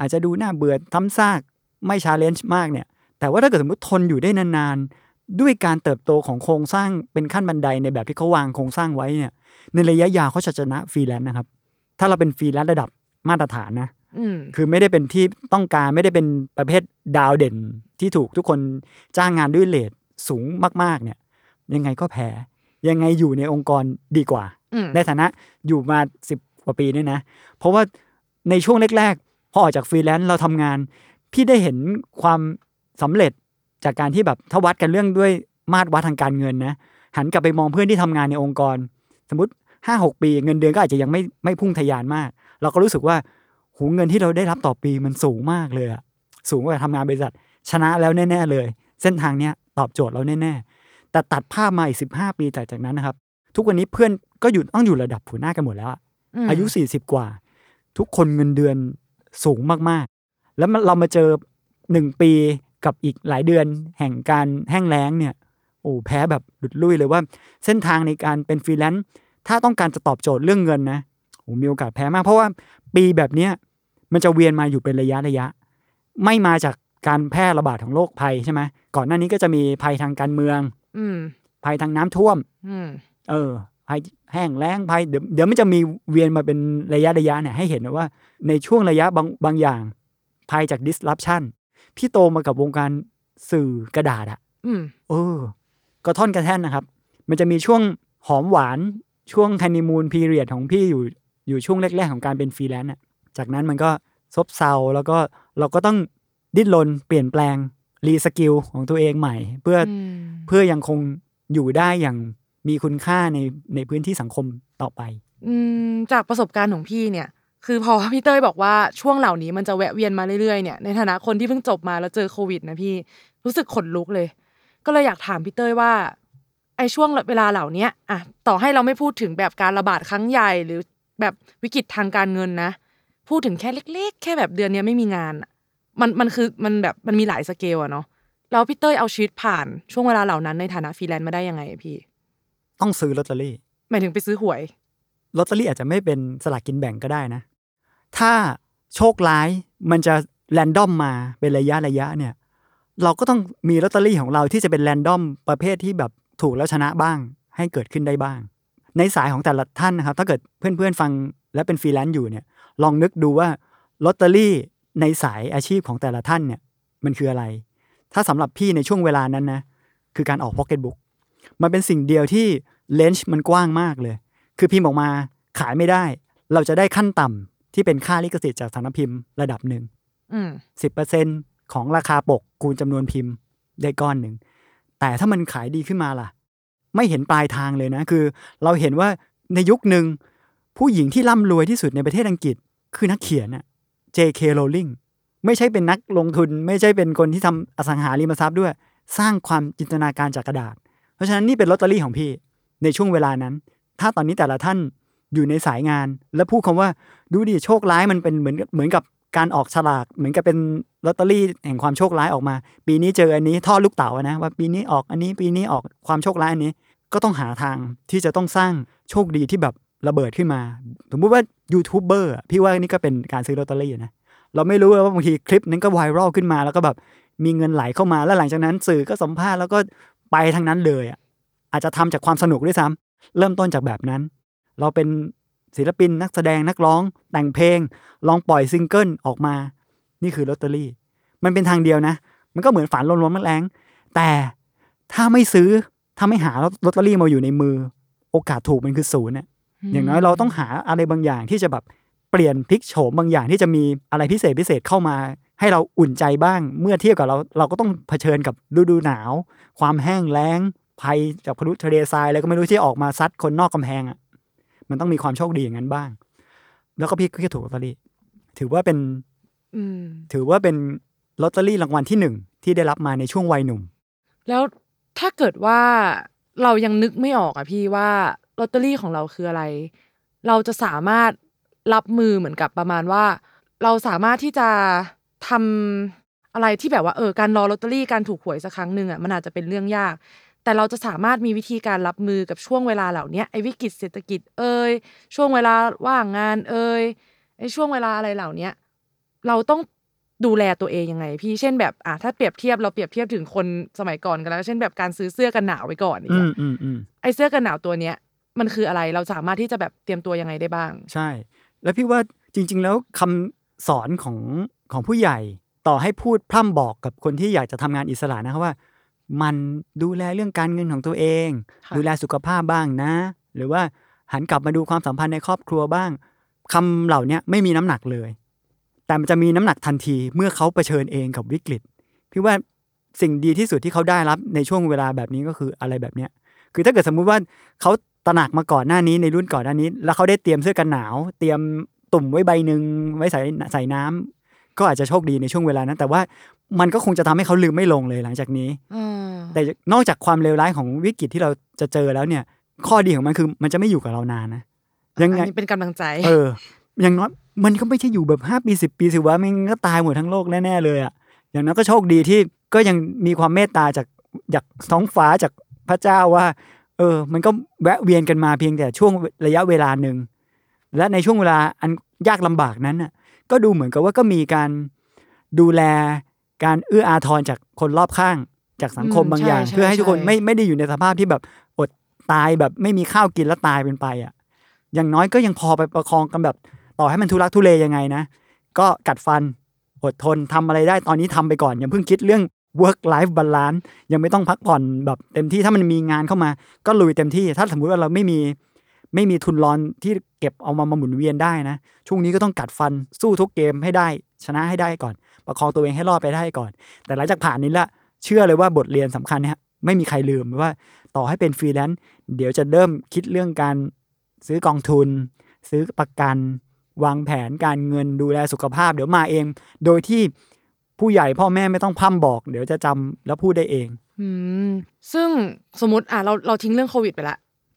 C: อาจจะดูน่าเบื่อซ้ำซากไม่ challenge มากเนี่ย แต่ว่าถ้าเกิดสมมติทนอยู่ได้นานๆ ด้วยการเติบโตของโครงสร้างเป็นขั้นบันไดในแบบที่เขาวางโครงสร้างไว้เนี่ย ในระยะยาวเขาจะชนะฟรีแลนซ์นะครับ ถ้าเราเป็นฟรีแลนซ์ระดับมาตรฐานนะคือไม่ได้เป็นที่ต้องการไม่ได้เป็นประเภทดาวเด่นที่ถูกทุกคนจ้างงานด้วย rate สูงมาก ๆ เนี่ย ยังไงก็แพ้ยังไงอยู่ในองค์กรดีกว่า ในฐานะอยู่มาสิบกว่าปีเนี่ยนะ เพราะว่า ในช่วงแรกๆพอออกจากฟรีแลนซ์เราทำงาน พี่ได้เห็นความสำเร็จจากการที่แบบถ้าวัดกันเรื่องด้วยมาตรวัดทางการเงินนะหันกลับไปมองเพื่อนที่ทำงานในองค์กร สมมติห้าหกปีเงินเดือนก็อาจจะยังไม่ไม่พุ่งทะยานมาก เราก็รู้สึกว่าโหเงินที่เราได้รับต่อปีมันสูงมากเลยอะสูงกว่าทำงานบริษัท ชนะแล้วแน่ๆเลย เส้นทางเนี้ยตอบโจทย์เราแน่ๆแต่ตัดภาพมาอีกสิบห้าปีจากจากนั้นนะครับ ทุกวันนี้เพื่อนก็อยู่ต้องอยู่ระดับหัวหน้ากันหมดแล้วอะ
B: ม
C: อายุสี่สิบกว่า ทุกคนเงินเดือนสูงมากๆ แล้วมันเรามาเจอหนึ่งปีกับอีกหลายเดือนแห่งการแห้งแล้งเนี่ยโอ้แพ้แบบหลุดลุ่ยเลยว่าเส้นทางในการเป็นฟรีแลนซ์ถ้าต้องการจะตอบโจทย์เรื่องเงินนะโหมีโอกาสแพ้มาก เพราะว่าปีแบบเนี้ยมันจะเวียนมาอยู่เป็นระยะระยะ ไม่มาจากการแพร่ระบาดของโรคภัยใช่ไหมก่อนหน้านี้ก็จะมีภัยทางการเมือง
B: อืม
C: ภัยทางน้ำท่วม
B: อืม
C: เออภัย แห้งแล้งภัยเดี๋ยวเดี๋ยวมันจะมีเวียนมาเป็นระยะระยะเนี่ยให้เห็นว่า ในช่วงระยะบางบางอย่างภัยจาก disruption พี่โตมากับวงการสื่อกระดาษอะ
B: อืม
C: เออกระท่อนกระแท่นนะครับ มันจะมีช่วงหอมหวานช่วงฮันนีมูนพีเรียดของพี่อยู่อยู่ช่วงแรก ๆ ของการเป็นฟรีแลนซ์อะจากนั้นมันก็ซบเซาแล้วก็เราก็ต้องดิ้นรนเปลี่ยนแปลง reskill ของตัวเองใหม่ เพื่ออื
B: ม
C: เพื่อยังคงอยู่ได้อย่าง มีคุณค่าในในพื้นที่สังคมต่อไป
B: อืมจากประสบการณ์ของพี่เนี่ย คือพอพี่เต้ยบอกว่าช่วงเหล่านี้มันจะแวะเวียนมาเรื่อยๆเนี่ยในฐานะคนที่เพิ่งจบมาแล้วเจอโควิดนะพี่รู้สึกขนลุกเลย ก็เลยอยากถามพี่เต้ยว่าไอ้ช่วงเวลาเหล่านี้อะต่อให้เราไม่พูดถึงแบบการระบาดครั้งใหญ่หรือแบบวิกฤตทางการเงินนะ พูดถึงแค่เล็ก ๆ แค่แบบเดือนนี้ไม่มีงาน มันมันคือมันแบบมันมีหลายสเกลอะเนาะแล้วพี่เต้ยเอาชีวิตผ่านช่วงเวลาเหล่านั้นในฐานะฟรีแลนซ์มาได้ยังไงพี่
C: ต้องซื้อลอตเตอรี่
B: หมายถึงไปซื้อหวย
C: ลอตเตอรี่อาจจะไม่เป็นสลากกินแบ่งก็ได้นะ ถ้าโชคร้ายมันจะ random มาเป็นระยะระยะเนี่ย เราก็ต้องมีลอตเตอรี่ของเราที่จะเป็น random ประเภทที่แบบถูกแล้วชนะบ้าง ให้เกิดขึ้นได้บ้าง ในสายของแต่ละท่านนะครับ ถ้าเกิดเพื่อนๆฟังและเป็นฟรีแลนซ์อยู่เนี่ย ลองนึกดูว่าลอตเตอรี่ในสายอาชีพของแต่ละท่านเนี่ย มันคืออะไร ถ้าสำหรับพี่ในช่วงเวลานั้นนะคือการออกพ็อกเก็ตบุ๊ก มันเป็นสิ่งเดียวที่ range มันกว้างมากเลย คือพิมพ์ออกมาขายไม่ได้ เราจะได้ขั้นต่ำที่เป็นค่าลิขสิทธิ์จากสำนักพิมพ์ระดับหนึ่ง
B: อืม
C: สิบเปอร์เซ็นของราคาปกคูณจำนวนพิมพ์ได้ก้อนหนึ่ง แต่ถ้ามันขายดีขึ้นมาล่ะ ไม่เห็นปลายทางเลยนะ คือ เราเห็นว่าในยุคหนึ่งผู้หญิงที่ร่ำรวยที่สุดในประเทศอังกฤษ คือนักเขียนอะ J.K. Rowling ไม่ใช่เป็นนักลงทุน ไม่ใช่เป็นคนที่ทำอสังหาริมทรัพย์ด้วย สร้างความจินตนาการจากกระดาษ เพราะฉะนั้นนี่เป็นลอตเตอรี่ของพี่ในช่วงเวลานั้น ถ้าตอนนี้แต่ละท่านอยู่ในสายงาน แล้วพูดคำว่าดูดิโชคร้ายมันเป็นเหมือนเหมือนกับการออกฉลากเหมือนกับเป็นลอตเตอรี่แห่งความโชคร้ายออกมา ปีนี้เจออันนี้ท่อลูกเต๋านะว่าปีนี้ออกอันนี้ปีนี้ออกความโชคร้ายอันนี้ ก็ต้องหาทางที่จะต้องสร้างโชคดีที่แบบระเบิดขึ้นมาสมมติว่ายูทูบเบอร์พี่ว่านี่ก็เป็นการซื้อลอตเตอรี่นะเราไม่รู้ว่าบางทีคลิปนั้นก็ไวรัลขึ้นมาแล้วก็แบบมีเงินไหลเข้ามาแล้วหลังจากนั้นสื่อก็สัมภาษณ์แล้วก็ ไปทั้งนั้นเลยอะอาจจะทำจากความสนุกด้วยซ้ำเริ่มต้นจากแบบนั้น เราเป็นศิลปินนักแสดงนักร้อง แต่งเพลง ลองปล่อยซิงเกิลออกมา นี่คือลอตเตอรี่ มันเป็นทางเดียวนะ มันก็เหมือนฝันลมๆแล้งๆแต่ถ้าไม่ซื้อถ้าไม่หาลอตเตอรี่มาอยู่ในมือ โอกาสถูกมันคือศูนย์เนี่ยอย่างน้อยเราต้องหาอะไรบางอย่างที่จะแบบเปลี่ยนพลิกโฉมบางอย่างที่จะมีอะไรพิเศษพิเศษเข้ามา ให้เราอุ่นใจบ้าง เมื่อเทียบกับเราเราก็ต้องเผชิญกับฤดูหนาว ความแห้งแล้งภัยจากพายุทะเลทรายอะไรก็ไม่รู้ที่ออกมาซัดคนนอกกำแพงอะ มันต้องมีความโชคดีอย่างนั้นบ้าง แล้วก็พี่ก็ถูกลอตเตอรี่ถือว่าเป็น
B: อืม
C: ถือว่าเป็นลอตเตอรี่รางวัลที่หนึ่งที่ได้รับมาในช่วงวัยหนุ่ม
B: แล้วถ้าเกิดว่าเรายังนึกไม่ออกอะพี่ว่าลอตเตอรี่ของเราคืออะไร เราจะสามารถรับมือเหมือนกับประมาณว่า เราสามารถที่จะ ทำอะไรที่แบบว่าเออการรอลอตเตอรี่การถูกหวยสักครั้งหนึ่งอะมันอาจจะเป็นเรื่องยาก แต่เราจะสามารถมีวิธีการรับมือกับช่วงเวลาเหล่าเนี้ยไอ้วิกฤตเศรษฐกิจเอ่ยช่วงเวลาว่างงานเอ่ยไอ้ช่วงเวลาอะไรเหล่าเนี้ยเราต้องดูแลตัวเองยังไง พี่เช่นแบบอะถ้าเปรียบเทียบเราเปรียบเทียบถึงคนสมัยก่อนกันแล้ว เช่นแบบการซื้อเสื้อกันหนาวไว้ก่อนอย่าง
C: อื
B: เงี้
C: ม
B: ย
C: อืมอืม
B: ไอ้เสื้อกันหนาวตัวเนี้ยมันคืออะไรเราสามารถที่จะแบบเตรียมตัวยังไงได้บ้าง
C: ใช่ แล้วพี่ว่าจริง ๆ แล้วคำสอนของ ของผู้ใหญ่ต่อให้พูดพร่ำบอกกับคนที่อยากจะทำงานอิสระนะครับว่า มันดูแลเรื่องการเงินของตัวเอง
B: ค่ะ
C: ดูแลสุขภาพบ้างนะ หรือว่าหันกลับมาดูความสัมพันธ์ในครอบครัวบ้างคำเหล่าเนี้ยไม่มีน้ำหนักเลย แต่มันจะมีน้ำหนักทันทีเมื่อเขาเผชิญเองกับวิกฤตพี่ว่าสิ่งดีที่สุดที่เขาได้รับในช่วงเวลาแบบนี้ก็คืออะไรแบบเนี้ยคือถ้าเกิดสมมุติว่าเขาตระหนักมาก่อนหน้านี้ในรุ่นก่อนหน้านี้ แล้วเขาได้เตรียมเสื้อกันหนาว เตรียมตุ่มไว้ใบหนึ่งไว้ใส่ใส่น้ำ ก็อาจจะโชคดีในช่วงเวลานั้น แต่ว่ามันก็คงจะทำให้เขาลืมไม่ลงเลยหลังจากนี้
B: อืม
C: แต่นอกจากความเลวร้ายของวิกฤตที่เราจะเจอแล้วเนี่ย ข้อดีของมันคือมันจะไม่อยู่กับเรานานนะยังไง
B: อันนี้เป็นกำลังใจ
C: เอออย่างน้อยมันก็ไม่ใช่อยู่แบบห้าปีสิบปีสิวะมันก็ตายหมดทั้งโลกแน่ๆเลยอะอย่างนั้นก็โชคดีที่ก็ยังมีความเมตตาจากจากท้องฟ้าจากพระเจ้าว่า เออ มันก็แวะเวียนกันมาเพียงแต่ช่วงระยะเวลาหนึ่งและในช่วงเวลาอันยากลำบากนั้นน่ะ ก็ดูเหมือนกับว่าก็มีการดูแลการเอื้ออาทรจากคนรอบข้างจากสังคมบางอย่าง เพื่อให้ทุกคนไม่ไม่ได้อยู่ในสภาพที่แบบอดตายแบบไม่มีข้าวกินแล้วตายเป็นไปอะ อย่างน้อยก็ยังพอไปประคองกันแบบ ต่อให้มันทุรักทุเลยังไงนะ ก็กัดฟันอดทนทำอะไรได้ตอนนี้ทำไปก่อน อย่าเพิ่งคิดเรื่อง work life balance ยังไม่ต้องพักผ่อนแบบเต็มที่ถ้ามันมีงานเข้ามา ก็ลุยเต็มที่ ถ้าสมมุติว่าเราไม่มี ไม่มีทุนรอนที่เก็บเอามามาหมุนเวียนได้นะ ช่วงนี้ก็ต้องกัดฟันสู้ทุกเกมให้ได้ ชนะให้ได้ก่อน ประคองตัวเองให้รอดไปได้ก่อน แต่หลังจากผ่านนี้ละเชื่อเลยว่าบทเรียนสำคัญเนี่ยไม่มีใครลืมว่าต่อให้เป็นฟรีแลนซ์เดี๋ยวจะเริ่มคิดเรื่องการซื้อกองทุน ซื้อประกัน วางแผนการเงินดูแลสุขภาพ เดี๋ยวมาเอง โดยที่ผู้ใหญ่พ่อแม่ไม่ต้องพร่ำบอก เดี๋ยวจะจำแล้วพูดได้เอง
B: อืมซึ่งสมมติอะเราเราทิ้งเรื่องโควิดไปละ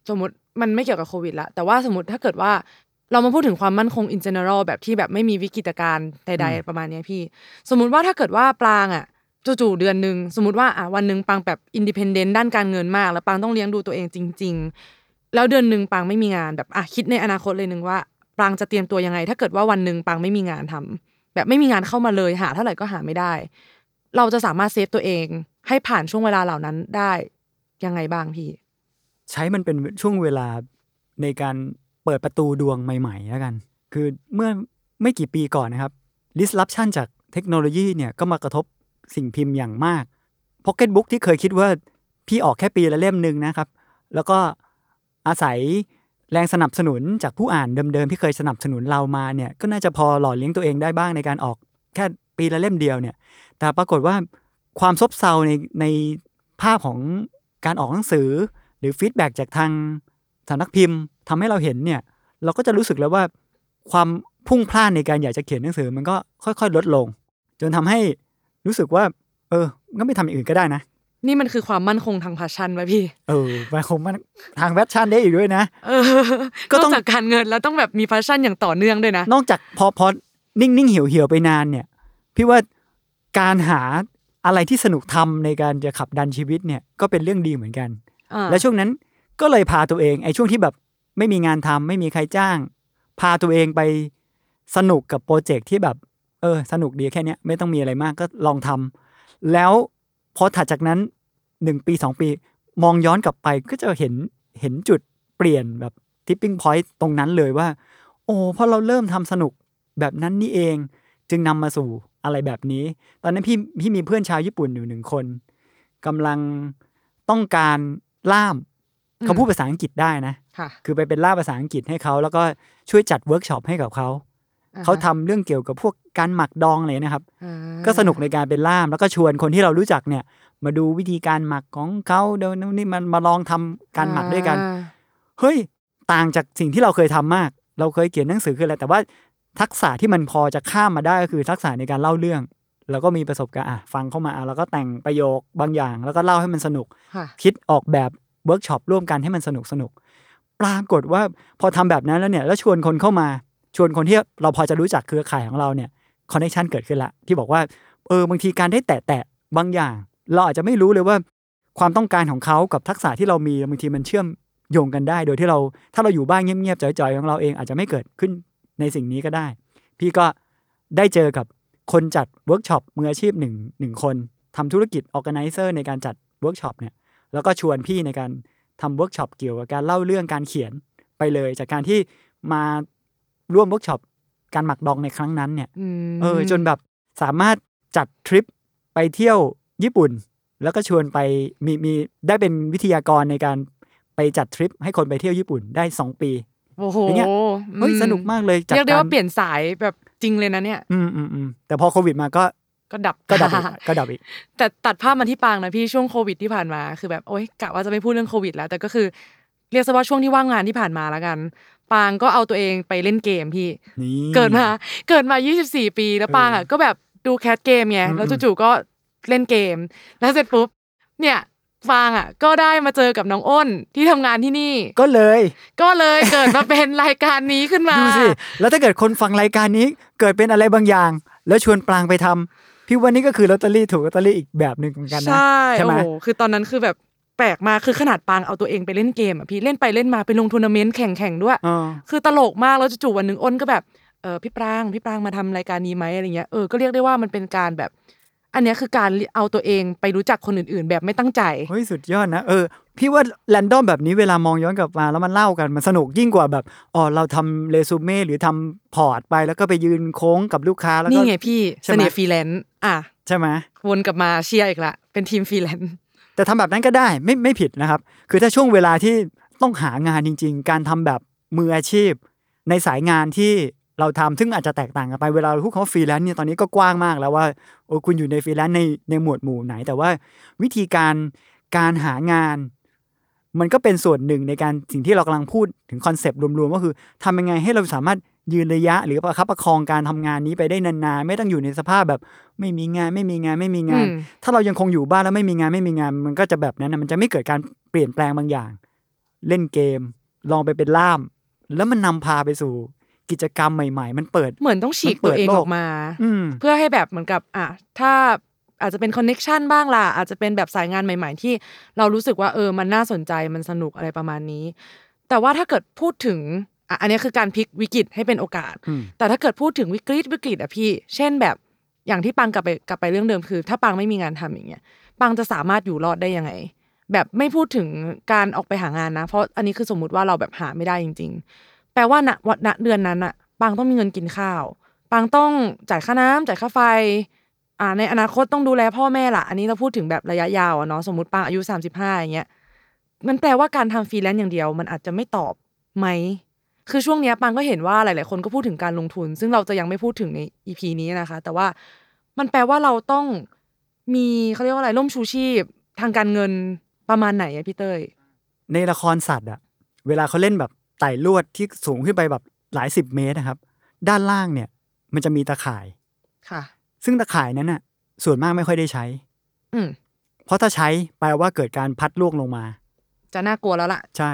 B: สมมติ มันไม่เกี่ยวกับโควิดละแต่ว่าสมมติถ้าเกิดว่าเรามาพูดถึงความมั่นคง in general แบบที่แบบไม่มีวิกฤตการณ์ใด
C: อืม
B: ๆประมาณเนี้ยพี่ สมมุติว่าถ้าเกิดว่าปรางอะจู่ๆเดือนหนึ่งสมมติว่าอะวันหนึ่งปรางแบบ independent ด้านการเงินมาก แล้วปรางต้องเลี้ยงดูตัวเองจริง ๆ แล้วเดือนหนึ่งปางไม่มีงานแบบอะคิดในอนาคตเลยหนึ่งว่าปรางจะเตรียมตัวยังไง ถ้าเกิดว่าวันหนึ่งปางไม่มีงานทำแบบไม่มีงานเข้ามาเลยหาเท่าไหร่ก็หาไม่ได้ เราจะสามารถเซฟตัวเองให้ผ่านช่วงเวลาเหล่านั้นได้ยังไงบ้างพี่
C: ใช้มันเป็นช่วงเวลาในการเปิดประตูดวงใหม่ๆแล้วกัน คือเมื่อไม่กี่ปีก่อนนะครับ disruption จากเทคโนโลยีเนี่ยก็มากระทบสิ่งพิมพ์อย่างมาก Pocketbook ที่เคยคิดว่าพี่ออกแค่ปีละเล่มหนึ่งนะครับ แล้วก็อาศัยแรงสนับสนุนจากผู้อ่านเดิมๆที่เคยสนับสนุนเรามาเนี่ยก็น่าจะพอหล่อเลี้ยงตัวเองได้บ้างในการออกแค่ปีละเล่มเดียวเนี่ย แต่ปรากฏว่าความซบเซาในในภาพของการออกหนังสือ หรือฟีดแบ็จากทางสำนักพิมพ์ทำให้เราเห็นเนี่ยเราก็จะรู้สึกแล้วว่าความพุ่งพล่านในการอยากจะเขียนหนังสือมันก็ค่อย ๆ ลดลง จนทำให้รู้สึกว่า เออก็ไม่ทำอย่างอื่นก็ได้นะ
B: นี่มันคือความมั่นคงทางพาชั่นไหมพี่
C: เออมันคงมันทางแฟชั่นได้อีกด้วยนะ
B: เออ
C: ก็
B: นอ
C: ต้อง
B: กจากการเงินแล้วต้องแบบมีพาชั่นอย่างต่อเนื่องด้วยนะ
C: นอกจากพอพอนิ่งนิ่งเหี่ยวเหี่ยวไปนานเนี่ย พี่ว่าการหาอะไรที่สนุกทำในการจะขับดันชีวิตเนี่ยก็เป็นเรื่องดีเหมือนกัน
B: อ่า
C: และช่วงนั้นก็เลยพาตัวเองไอ้ช่วงที่แบบไม่มีงานทำไม่มีใครจ้าง พาตัวเองไปสนุกกับโปรเจกต์ที่แบบ เออ สนุกดีแค่เนี้ยไม่ต้องมีอะไรมากก็ลองทำแล้วพอถัดจากนั้นหนึ่งปีสองปี มองย้อนกลับไปก็จะเห็นเห็นจุดเปลี่ยนแบบทิปปิ้งพอยต์ตรงนั้นเลยว่า โอ้พอเราเริ่มทำสนุกแบบนั้นนี่เองจึงนำมาสู่อะไรแบบนี้ ตอนนั้นพี่พี่มีเพื่อนชาวญี่ปุ่นอยู่หนึ่งคนกำลังต้องการ ล่าม
B: อืม
C: เขาพูดภาษาอังกฤษได้นะ
B: ค่ะ
C: คือไปเป็นล่ามภาษาอังกฤษให้เขาแล้วก็ช่วยจัดเวิร์กช็อปให้กับเขา
B: อ่าฮะ
C: เขาทำเรื่องเกี่ยวกับพวกการหมักดองอะไรนะครับ
B: อ่า
C: ก็สนุกในการเป็นล่ามแล้วก็ชวนคนที่เรารู้จักเนี่ย มาดูวิธีการหมักของเขาเดี๋ยวนี่มันมาลองทำการหมักด้วยกัน
B: อ่า
C: เฮ้ย ต่างจากสิ่งที่เราเคยทำมาก เราเคยเขียนหนังสือคืออะไรแต่ว่าทักษะที่มันพอจะข้ามมาได้ก็คือทักษะในการเล่าเรื่อง แล้วก็มีประสบการณ์อะฟังเข้ามาอะแล้วก็แต่งประโยคบางอย่าง แล้วก็เล่าให้มันสนุก
B: ค่ะ
C: คิดออกแบบเวิร์กช็อปร่วมกันให้มันสนุกสนุกปรากฏว่าพอทำแบบนั้นแล้วเนี่ยแล้วชวนคนเข้ามาชวนคนที่เราพอจะรู้จักเครือข่ายของเราเนี่ย connection เกิดขึ้นละที่บอกว่าเออบางทีการได้แตะแตะบางอย่าง เราอาจจะไม่รู้เลยว่าความต้องการของเขากับทักษะที่เรามีบางทีมันเชื่อมโยงกันได้ โดยที่เราถ้าเราอยู่บ้านเงียบๆจ่อยๆของเราเองอาจจะไม่เกิดขึ้นในสิ่งนี้ก็ได้ พี่ก็ได้เจอกับ คนจัดเวิร์กช็อปมืออาชีพหนึ่งหนึ่งคนทำธุรกิจ organizer ในการจัดเวิร์กช็อปเนี่ยแล้วก็ชวนพี่ในการทำเวิร์กช็อปเกี่ยวกับการเล่าเรื่องการเขียนไปเลย จากการที่มาร่วมเวิร์กช็อปการหมักดองในครั้งนั้นเนี่ย
B: อืม
C: เออจนแบบสามารถจัดทริปไปเที่ยวญี่ปุ่น แล้วก็ชวนไปมีมีได้เป็นวิทยากรในการไปจัดทริปให้คนไปเที่ยวญี่ปุ่นได้สองปี
B: โอ้โห
C: อย่างเงี้ยเฮ้ย
B: อืม
C: สนุกมากเลยจาก
B: เรียกได้
C: การ
B: ว่าเปลี่ยนสายแบบ จริงเลยนะเนี่ย
C: อืมอืมอืมแต่พอโควิดมาก็
B: ก็ดับ
C: ก็ดับอีกก็ดับอีก
B: แต่ตัดภาพมาที่ปางนะพี่ช่วงโควิดที่ผ่านมาคือแบบโอ๊ยกะว่าจะไม่พูดเรื่องโควิด แล้ว แต่ก็คือ เรียกซะว่าช่วงที่ว่างงานที่ผ่านมาแล้วกัน ปางก็เอาตัวเองไปเล่นเกมพี่
C: นี่
B: เกิดมาเกิดมา 24 ปีแล้วปางอะก็แบบดูแคสเกมไง
C: อืม
B: แล้วจู่ๆก็เล่นเกม แล้วเสร็จปุ๊บเนี่ย ฟางอะ ก็ได้มาเจอกับน้องอ้นที่ทำงานที่นี่
C: ก็เลย
B: ก็เลยเกิดมาเป็นรายการนี้ขึ้นมา
C: ดูสิแล้วถ้าเกิดคนฟังรายการนี้ เกิดเป็นอะไรบางอย่าง แล้วชวนปรางไปทำพี่ว่านี่ก็คือลอตเตอรี่ถูกลอตเตอรี่อีกแบบหนึ่งเหมือนกันนะ
B: ใช่
C: ใช่ไหม
B: โอ้โหคือตอนนั้นคือแบบแปลกมากคือขนาดปรางเอาตัวเองไปเล่นเกมอะพี่เล่นไปเล่นมาไปลงทัวร์นาเมนต์แข่งๆด้วย
C: เออ
B: คือตลกมากแล้วจู่ๆวันหนึ่งอ้นก็แบบเออพี่ปรางพี่ปรางมาทำรายการนี้ไหมอะไรเงี้ยเออก็เรียกได้ว่ามันเป็นการแบบ อันเนี้ยคือการเอาตัวเองไปรู้จักคนอื่นๆ แบบไม่ตั้งใจ
C: เฮ้ยสุดยอดนะเออพี่ว่า random แบบนี้เวลามองย้อนกลับมาแล้วมันเล่ากันมันสนุกยิ่งกว่าแบบอ๋อเราทำเรซูเม่หรือทำ port ไปแล้วก็ไปยืนโค้งกับลูกค้าแล้วก็
B: นี่ไงพี่
C: ใช่ไหมเส
B: น่ห์ฟรีแลนซ์อะ
C: ใช่ไหม
B: วนกลับมาเชียร์อีกละเป็นทีมฟรีแลนซ์
C: แต่ทำแบบนั้นก็ได้ไม่ไม่ผิดนะครับ คือถ้าช่วงเวลาที่ต้องหางานจริง ๆ การทำแบบมืออาชีพ ในสายงานที่ เราทำซึ่งอาจจะแตกต่างกันไปเวลาเราพูดคำว่าฟรีแลนซ์เนี่ยตอนนี้ก็กว้างมากแล้วว่าโอ้คุณอยู่ในฟรีแลนซ์ในในหมวดหมู่ไหน แต่ว่าวิธีการการหางาน มันก็เป็นส่วนหนึ่งในการสิ่งที่เรากำลังพูดถึง concept รวมๆก็คือทำยังไงให้เราสามารถยืนระยะ หรือประคับประคองการทำงานนี้ไปได้นานๆไม่ต้องอยู่ในสภาพแบบไม่มีงานไม่มีงานไม่มีงาน
B: อืม
C: ถ้าเรายังคงอยู่บ้านแล้วไม่มีงานไม่มีงาน มันก็จะแบบนั้นนะมันจะไม่เกิดการเปลี่ยนแปลงบางอย่าง เล่นเกม ลองไปเป็นล่าม แล้วมันนำพาไปสู่ กิจกรรมใหม่ ๆ มันเปิด
B: เหมือนต้องฉีก
C: ตัวเอ
B: งมั
C: น
B: เปิด
C: โลก
B: ออกมา
C: อืม
B: เพืเพื่อให้แบบเหมือนกับ อะถ้าอาจจะเป็น connection บ้างล่ะ อาจจะเป็นแบบสายงานใหม่ ๆ ที่เรารู้สึกว่าเออมันน่าสนใจมันสนุกอะไรประมาณนี้ แต่ว่าถ้าเกิดพูดถึงอะอันนี้คือการพลิกวิกฤตให้เป็นโอกาส
C: อืม
B: แต่ถ้าเกิดพูดถึงวิกฤตวิกฤตอะพี่ เช่นแบบอย่างที่ปรางกลับไปกลับไปเรื่องเดิมคือ ถ้าปรางไม่มีงานทำอย่างเงี้ยปรางจะสามารถอยู่รอดได้ยังไง แบบไม่พูดถึงการออกไปหางานนะ เพราะอันนี้คือสมมุติว่าเราแบบหาไม่ได้จริง ๆ แปลว่าณวันณเดือนนั้นอะปังต้องมีเงินกินข้าวปังต้องจ่ายค่าน้ำจ่ายค่าไฟ อ่า ในอนาคตต้องดูแลพ่อแม่ล่ะ อันนี้เราพูดถึงแบบระยะยาวอะเนาะ สมมติปังอายุสามสิบห้าอย่างเงี้ย มันแปลว่าการทำฟรีแลนซ์อย่างเดียว มันอาจจะไม่ตอบไหม คือช่วงเนี้ยปังก็เห็นว่าหลาย ๆ คนก็พูดถึงการลงทุน ซึ่งเราจะยังไม่พูดถึงในอีพีนี้นะคะ แต่ว่ามันแปลว่าเราต้องมีเขาเรียกว่าอะไรร่มชูชีพทางการเงินประมาณไหนอะพี่เต้ย
C: ในละครสัตว์อะเวลาเขาเล่นแบบ ไต่ลวดที่สูงขึ้นไปแบบหลายสิบเมตรนะครับ ด้านล่างเนี่ย มันจะมีตาข่าย
B: ค่ะ
C: ซึ่งตาข่ายนั้นน่ะ ส่วนมากไม่ค่อยได้ใช้
B: อืม
C: เพราะถ้าใช้แปลว่าเกิดการพลัดร่วงลงมา
B: จะน่ากลัวแล้วล่ะ
C: ใช่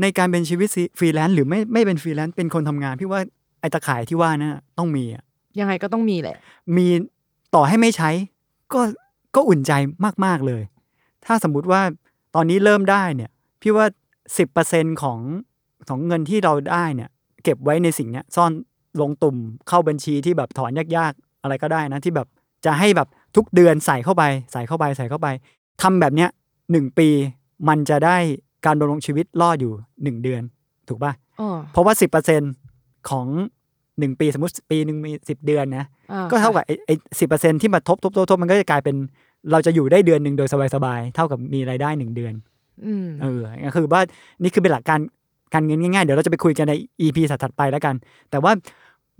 C: ในการเป็นชีวิตฟรีแลนซ์หรือไม่ไม่เป็นฟรีแลนซ์เป็นคนทำงานพี่ว่าไอ้ตาข่ายที่ว่านั่นนะต้องมีอะ
B: ยังไงก็ต้องมีแหละ
C: มีต่อให้ไม่ใช้ ก็ก็อุ่นใจมาก ๆ เลย ถ้าสมมุติว่าตอนนี้เริ่มได้เนี่ย พี่ว่าสิบเปอร์เซ็นของ ของเงินที่เราได้เนี่ยเก็บไว้ในสิ่งเนี้ยซ่อนลงตุ่มเข้าบัญชีที่แบบถอนยากๆ อะไรก็ได้นะที่แบบจะให้แบบทุกเดือนใส่เข้าไป ใส่เข้าไปใส่เข้าไปทำแบบเนี้ยหนึ่งปีมันจะได้การดำรงชีวิตรอดอยู่หนึ่งเดือนถูกป่ะ
B: อ๋อ
C: เพราะว่าสิบเปอร์เซ็นของหนึ่งปีสมมติปีหนึ่งมีสิบเดือนนะ
B: อ่
C: ก็เท่ากับไอ้ไอ้สิบเปอร์เซ็นที่มาทบทบทบทบมันก็จะกลายเป็น เราจะอยู่ได้เดือนหนึ่งโดยสบายๆเท่ากับมีรายได้หนึ่งเดือน
B: อืม
C: เออก็คือว่านี่คือเป็นหลักการ การเงินง่ายๆ เดี๋ยวเราจะไปคุยกันใน EP ถัดๆไปแล้วกัน แต่ว่า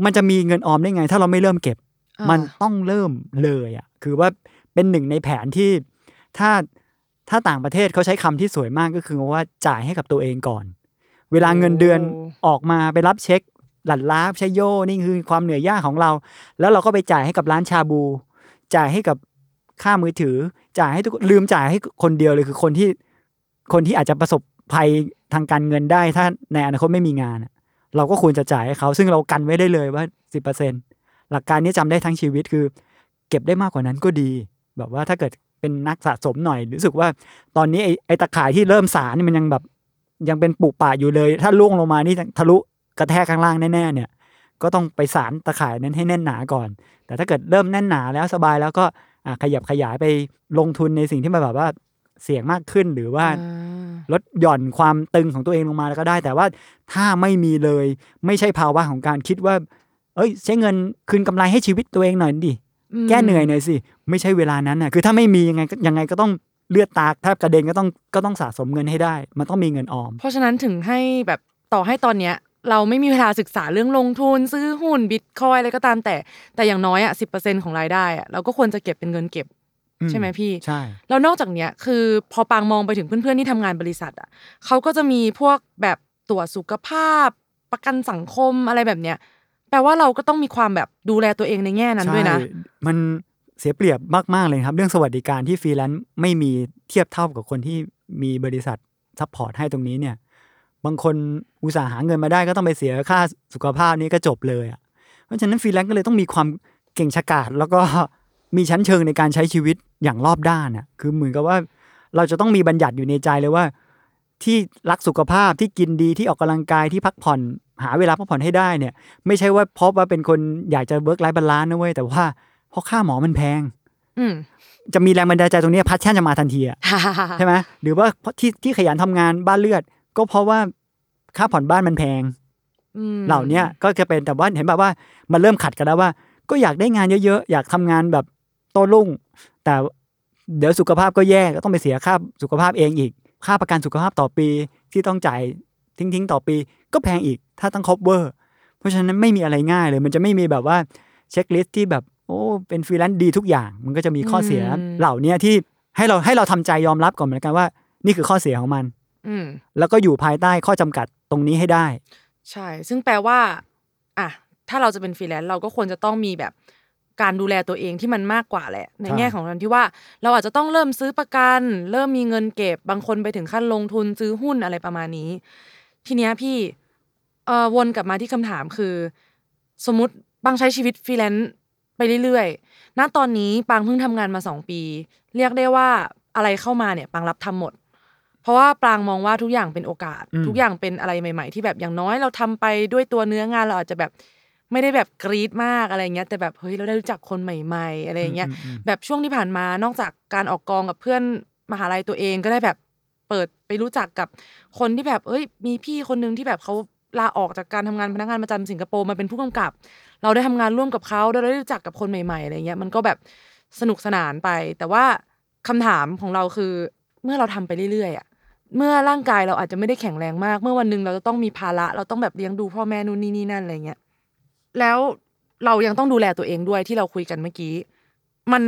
C: มันจะมีเงินออมได้ไง ถ้าเราไม่เริ่มเก็บ
B: อ่า
C: มันต้องเริ่มเลยอะคือว่าเป็นหนึ่งในแผนที่ถ้าถ้าต่างประเทศเขาใช้คำที่สวยมากก็คือว่าจ่ายให้กับตัวเองก่อน เวลาเงินเดือนออกมาไปรับเช็ค หลั่นล้าใช้โยนี่คือความเหนื่อยยากของเรา แล้วเราก็ไปจ่ายให้กับร้านชาบู จ่ายให้กับค่ามือถือ จ่ายให้ทุกลืมจ่ายให้คนเดียวเลยคือคนที่คนที่อาจจะประสบ ภัยทางการเงินได้ถ้าในอนาคตไม่มีงาน เราก็ควรจะจ่ายให้เขาซึ่งเรากันไว้ได้เลยว่าสิบเปอร์เซ็นหลักการนี้จำได้ทั้งชีวิตคือ เก็บได้มากกว่านั้นก็ดี แบบว่าถ้าเกิดเป็นนักสะสมหน่อยรู้สึกว่าตอนนี้ไอ้ไอตะข่ายที่เริ่มสารนี่มันยังแบบยังเป็นปุป่าอยู่เลย ถ้าล่วงลงมานี่ทะลุกระแทกข้างล่างแน่ๆเนี่ยก็ต้องไปสารตะข่ายนั้นให้แน่นหนาก่อน แต่ถ้าเกิดเริ่มแน่นหนาแล้วสบายแล้วก็ขยับขยายไปลงทุนในสิ่งที่มันแบบว่า เสี่ยงมากขึ้นหรือว่า
B: อ่า
C: ลดหย่อนความตึงของตัวเองลงมาแล้วก็ได้ แต่ว่าถ้าไม่มีเลยไม่ใช่ภาวะของการคิดว่า เอ้ย ใช้เงินคืนกำไรให้ชีวิตตัวเองหน่อยดิ
B: ม
C: แก้เหนื่อยหน่อยสิ ไม่ใช่เวลานั้นน่ะ คือถ้าไม่มียังไงก็ยังไงก็ต้องเลือดตาแทบกระเด็นก็ต้องก็ต้องสะสมเงินให้ได้ มันต้องมีเงินออม
B: เพราะฉะนั้นถึงให้แบบต่อให้ตอนเนี้ย เราไม่มีเวลาศึกษาเรื่องลงทุน ซื้อหุ้นบิตคอยอะไรก็ตามแต่แต่อย่างน้อยอะสิบเปอร์เซ็นของรายได้อะเราก็ควรจะเก็บเป็นเงินเก็บ
C: อืม
B: ใช่ไหมพี่
C: ใช่
B: แล้วนอกจากเนี้ยคือ พอปางมองไปถึงเพื่อนๆที่ทำงานบริษัทอะเขาก็จะมีพวกแบบตรวจสุขภาพ ประกันสังคมอะไรแบบเนี้ยแปลว่าเราก็ต้องมีความแบบดูแลตัวเองในแง่นั้นด้วยนะ
C: ใช่มันเสียเปรียบมากๆเลยครับ เรื่องสวัสดิการที่ฟรีแลนซ์ไม่มีเทียบเท่ากับคนที่มีบริษัท support ให้ตรงนี้เนี่ย บางคนอุตสาห์หาเงินมาได้ก็ต้องไปเสียค่าสุขภาพนี้ก็จบเลยอะเพราะฉะนั้นฟรีแลนซ์ก็เลยต้องมีความเก่งฉกาจแล้วก็ มีชั้นเชิงในการใช้ชีวิตอย่างรอบด้านอะคือเหมือนกับว่าเราจะต้องมีบัญญัติอยู่ในใจเลยว่า ที่รักสุขภาพที่กินดีที่ออกกำลังกายที่พักผ่อนหาเวลาพักผ่อนให้ได้เนี่ย ไม่ใช่ว่าเพราะว่าเป็นคนอยากจะ work-life balance นะเว้ยแต่ว่าเพราะค่าหมอมันแพง
B: อืม
C: จะมีแรงบันดาลใจตรงเนี้ passion จะมาทันทีอะใช่ไหมหรือว่าเพราะที่ที่ขยันทำงานบ้าเลือด ก็เพราะว่าค่าผ่อนบ้านมันแพง
B: อืม
C: เหล่าเนี้ยก็จะเป็นแต่ว่าเห็นแบบว่ามันเริ่มขัดกันแล้วว่า ก็อยากได้งานเยอะๆ อยากทำงานแบบ โต้รุ่ง แต่เดี๋ยวสุขภาพก็แย่ก็ต้องไปเสียค่าสุขภาพเองอีก ค่าประกันสุขภาพต่อปีที่ต้องจ่ายทิ้งๆ ต่อปี ก็แพงอีก ถ้าต้อง cover เพราะฉะนั้นไม่มีอะไรง่ายเลย มันจะไม่มีแบบว่า checklist ที่แบบโอ้เป็นฟรีแลนซ์ดีทุกอย่าง มันก็จะมีข้อเสียเหล่าเนี้ยที่ให้เราให้เราทำใจยอมรับก่อนเหมือนกันว่า นี่คือข้อเสียของมัน
B: อืม
C: แล้วก็อยู่ภายใต้ข้อจำกัดตรงนี้ให้ได้
B: ใช่ ซึ่งแปลว่า อะ ถ้าเราจะเป็นฟรีแลนซ์เราก็ควรจะต้องมีแบบ การดูแลตัวเองที่มันมากกว่าแหละ ใน
C: ใช่
B: แง่ของการที่ว่า เราอาจจะต้องเริ่มซื้อประกัน เริ่มมีเงินเก็บบางคนไปถึงขั้นลงทุนซื้อหุ้นอะไรประมาณนี้ ทีเนี้ยพี่เอ่อวนกลับมาที่คำถามคือ สมมติบางใช้ชีวิตฟรีแลนซ์ไปเรื่อยๆณตอนนี้ปางเพิ่งทำงานมาสองปี เรียกได้ว่าอะไรเข้ามาเนี่ยปางรับทำหมด เพราะว่าปรางมองว่าทุกอย่างเป็นโอกาส
C: อืม
B: ทุกอย่างเป็นอะไรใหม่ ๆ ที่แบบอย่างน้อยเราทำไปด้วยตัวเนื้องานเราอาจจะแบบ ไม่ได้แบบกรี๊ดมากอะไรเงี้ยแต่แบบเฮ้ยเราได้รู้จักคนใหม่ ๆ อะไรเงี้ย
C: อืมอืม
B: แบบช่วงที่ผ่านมานอกจากการออกกองกับเพื่อนมหาลัยตัวเองก็ได้แบบเปิดไปรู้จักกับคนที่แบบเอ้ย มีพี่คนนึงที่แบบเขาลาออกจากการทำงานพนักงานประจำสิงคโปร์มาเป็นผู้กำกับ เราได้ทำงานร่วมกับเขาเราได้รู้จักกับคนใหม่ๆอะไรเงี้ยมันก็แบบสนุกสนานไป แต่ว่าคำถามของเราคือเมื่อเราทำไปเรื่อยๆอะเมื่อร่างกายเราอาจจะไม่ได้แข็งแรงมาก เมื่อวันหนึ่งเราจะต้องมีภาระ เราต้องแบบเลี้ยงดูพ่อแม่นู่นนี่นี่นั่นอะไรเงี้ย แล้วเรายังต้องดูแลตัวเองด้วยที่เราคุยกันเมื่อกี้ มัน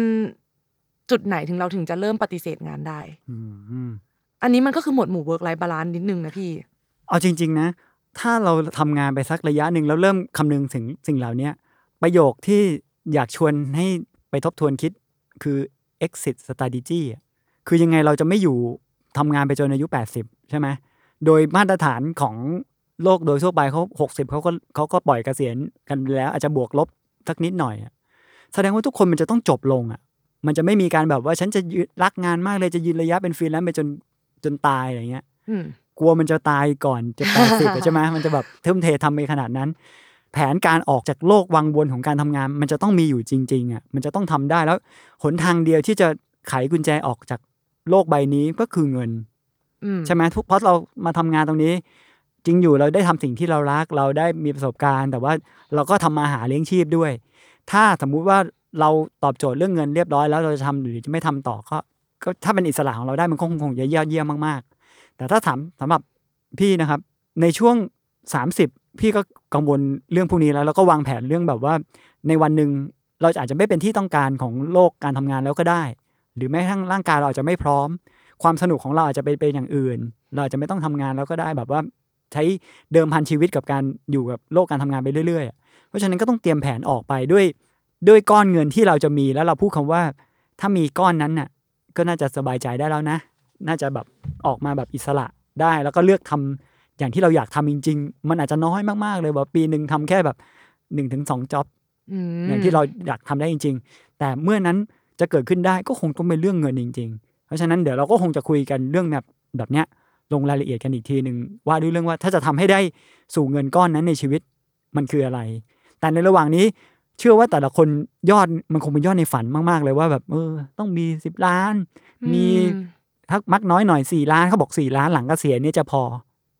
B: จุดไหนถึงเราถึงจะเริ่มปฏิเสธงานได้
C: อืมอืม
B: อันนี้มันก็คือหมวดหมู่ work life balance นิดนึงนะพี่
C: เอาจริง ๆ นะ ถ้าเราทำงานไปสักระยะหนึ่งแล้วเริ่มคำนึงถึงสิ่งเหล่าเนี้ยประโยคที่อยากชวนให้ไปทบทวนคิดคือ exit strategy อะคือยังไงเราจะไม่อยู่ทำงานไปจนอายุ 80 ใช่ไหม โดยมาตรฐานของ โลกโดยทั่วไปเขา60เขาก็เขาก็ปล่อยเกษียณกันไปแล้ว อาจจะบวกลบสักนิดหน่อยอะแสดงว่าทุกคนมันจะต้องจบลงอะ มันจะไม่มีการแบบว่าฉันจะยืนรักงานมากเลยจะยืนระยะเป็นฟรีแลนซ์ไปจนจนตายอะไรเงี้ย
B: อืม
C: กลัวมันจะตายก่อนจะแปดสิบใช่ไหมมันจะแบบทุ่มเททำไปขนาดนั้น แผนการออกจากโลกวังวนของการทำงาน มันจะต้องมีอยู่จริง ๆอะมันจะต้องทำได้แล้วหนทางเดียวที่จะไขกุญแจออกจากโลกใบนี้ก็คือเงิน
B: อืม
C: ใช่ไหมทุกเพราะเรามาทำงานตรงนี้ จริงอยู่เราได้ทำสิ่งที่เรารัก เราได้มีประสบการณ์ แต่ว่าเราก็ทำมาหาเลี้ยงชีพด้วย ถ้าสมมุติว่าเราตอบโจทย์เรื่องเงินเรียบร้อยแล้วเราจะทำหรือจะไม่ทำต่อก็ก็ถ้าเป็นอิสระของเราได้มันคงคงจะยอดเยี่ยมมากๆ แต่ถ้าถามสำหรับพี่นะครับ ในช่วง 30 พี่ก็กังวลเรื่องพวกนี้แล้ว แล้วก็วางแผนเรื่องแบบว่า ในวันหนึ่งเราอาจจะไม่เป็นที่ต้องการของโลกการทำงานแล้วก็ได้ หรือแม้กระทั่งร่างกายเราอาจจะไม่พร้อม ความสนุกของเราอาจจะไปเป็นอย่างอื่น เราอาจจะไม่ต้องทำงานแล้วก็ได้แบบว่า ใช้เดิมพันชีวิตกับการอยู่กับโลกการทำงานไปเรื่อยๆ เพราะฉะนั้นก็ต้องเตรียมแผนออกไปด้วย ด้วยก้อนเงินที่เราจะมีแล้วเราพูดคำว่า ถ้ามีก้อนนั้นน่ะ ก็น่าจะสบายใจได้แล้วนะ น่าจะแบบออกมาแบบอิสระได้ แล้วก็เลือกทำอย่างที่เราอยากทำจริง ๆ มันอาจจะน้อยมากๆเลยว่าปีหนึ่งทำแค่แบบหนึ่งถึงสองจ็อบ
B: อ
C: ย่างที่เราอยากทำได้จริง ๆ แต่เมื่อนั้นจะเกิดขึ้นได้ก็คงต้องเป็นเรื่องเงินจริง ๆ เพราะฉะนั้นเดี๋ยวเราก็คงจะคุยกันเรื่องแบบแบบเนี้ย ลงรายละเอียดกันอีกทีหนึ่งว่าด้วยเรื่องว่าถ้าจะทำให้ได้สู่เงินก้อนนั้นในชีวิตมันคืออะไร แต่ในระหว่างนี้เชื่อว่าแต่ละคนยอดมันคงเป็นยอดในฝันมากๆเลยว่าแบบเออ ต้องมีสิบล้าน มี
B: อืม
C: ถ้ามักน้อยหน่อยสี่ล้านเขาบอกสี่ล้านหลังเกษียณเนี่ยจะพอ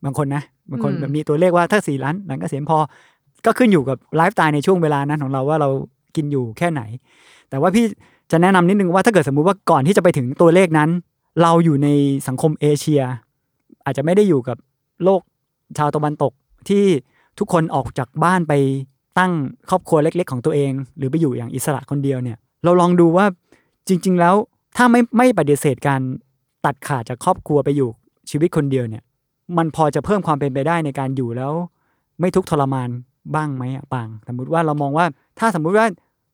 C: บางคนนะบางคน
B: อืม
C: แบบมีตัวเลขว่าถ้าสี่ล้านหลังเกษียณพอ ก็ขึ้นอยู่กับไลฟ์สไตล์ในช่วงเวลานั้นของเราว่าเรากินอยู่แค่ไหน แต่ว่าพี่จะแนะนำนิดนึงว่าถ้าเกิดสมมุติว่าก่อนที่จะไปถึงตัวเลขนั้น เราอยู่ในสังคมเอเชีย อาจจะไม่ได้อยู่กับโลกชาวตะวันตกที่ทุกคนออกจากบ้านไปตั้งครอบครัวเล็ก ๆ ของตัวเอง หรือไปอยู่อย่างอิสระคนเดียวเนี่ย เราลองดูว่าจริง ๆ แล้วถ้าไม่ไม่ปฏิเสธการตัดขาดจากครอบครัวไปอยู่ชีวิตคนเดียวเนี่ย มันพอจะเพิ่มความเป็นไปได้ในการอยู่แล้ว ไม่ทุกข์ทรมานบ้างไหมอะปาง สมมุติว่าเรามองว่าถ้าสมมุติว่า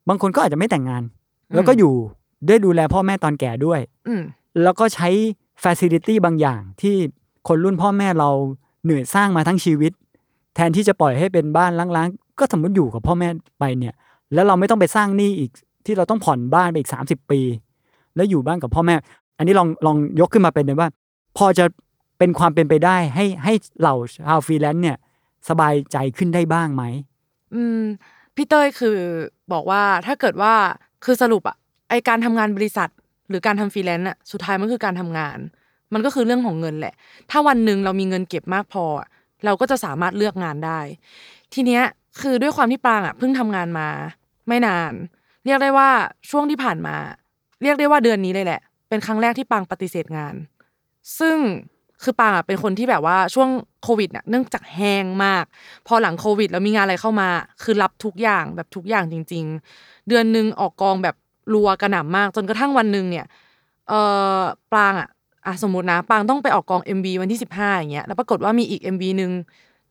C: บางคนก็อาจจะไม่แต่งงาน แล้วก็อยู่ได้ดูแลพ่อแม่ตอนแก่ด้วย
B: อืม
C: แล้วก็ใช้ฟ a ซิลิตี้บางอย่างที่ คนรุ่นพ่อแม่เราเหนื่อยสร้างมาทั้งชีวิต แทนที่จะปล่อยให้เป็นบ้านร้างๆ ก็สมมติอยู่กับพ่อแม่ไปเนี่ย แล้วเราไม่ต้องไปสร้างหนี้อีกที่เราต้องผ่อนบ้านไปอีก 30 ปี แล้วอยู่บ้านกับพ่อแม่ อันนี้ลองลองยกขึ้นมาเป็นเลยว่า พอจะเป็นความเป็นไปได้ให้ให้เหล่าชาวฟรีแลนซ์เนี่ยสบายใจขึ้นได้บ้างไหม
B: อืมพี่เต้ยคือบอกว่าถ้าเกิดว่าคือสรุปอะไอ้การทำงานบริษัท หรือการทำฟรีแลนซ์อะสุดท้ายมันคือการทำงาน มันก็คือเรื่องของเงินแหละ ถ้าวันหนึ่งเรามีเงินเก็บมากพอ เราก็จะสามารถเลือกงานได้ ทีเนี้ยคือด้วยความที่ปางอะเพิ่งทำงานมา ไม่นาน เรียกได้ว่าช่วงที่ผ่านมา เรียกได้ว่าเดือนนี้เลยแหละ เป็นครั้งแรกที่ปางปฏิเสธงาน ซึ่งคือปางอะเป็นคนที่แบบว่าช่วงโควิดน่ะเนื่องจากแห้งมาก พอหลังโควิด แล้วมีงานอะไรเข้ามา คือรับทุกอย่างแบบทุกอย่างจริง ๆ เดือนหนึ่งออกกองแบบรัวกระหน่ำมาก จนกระทั่งวันหนึ่งเนี่ยเออปางอะ อะสมมตินะปรางต้องไปออกกอง MV วันที่สิบห้าอย่างเงี้ยแล้วปรากฏว่ามีอีก MV หนึ่ง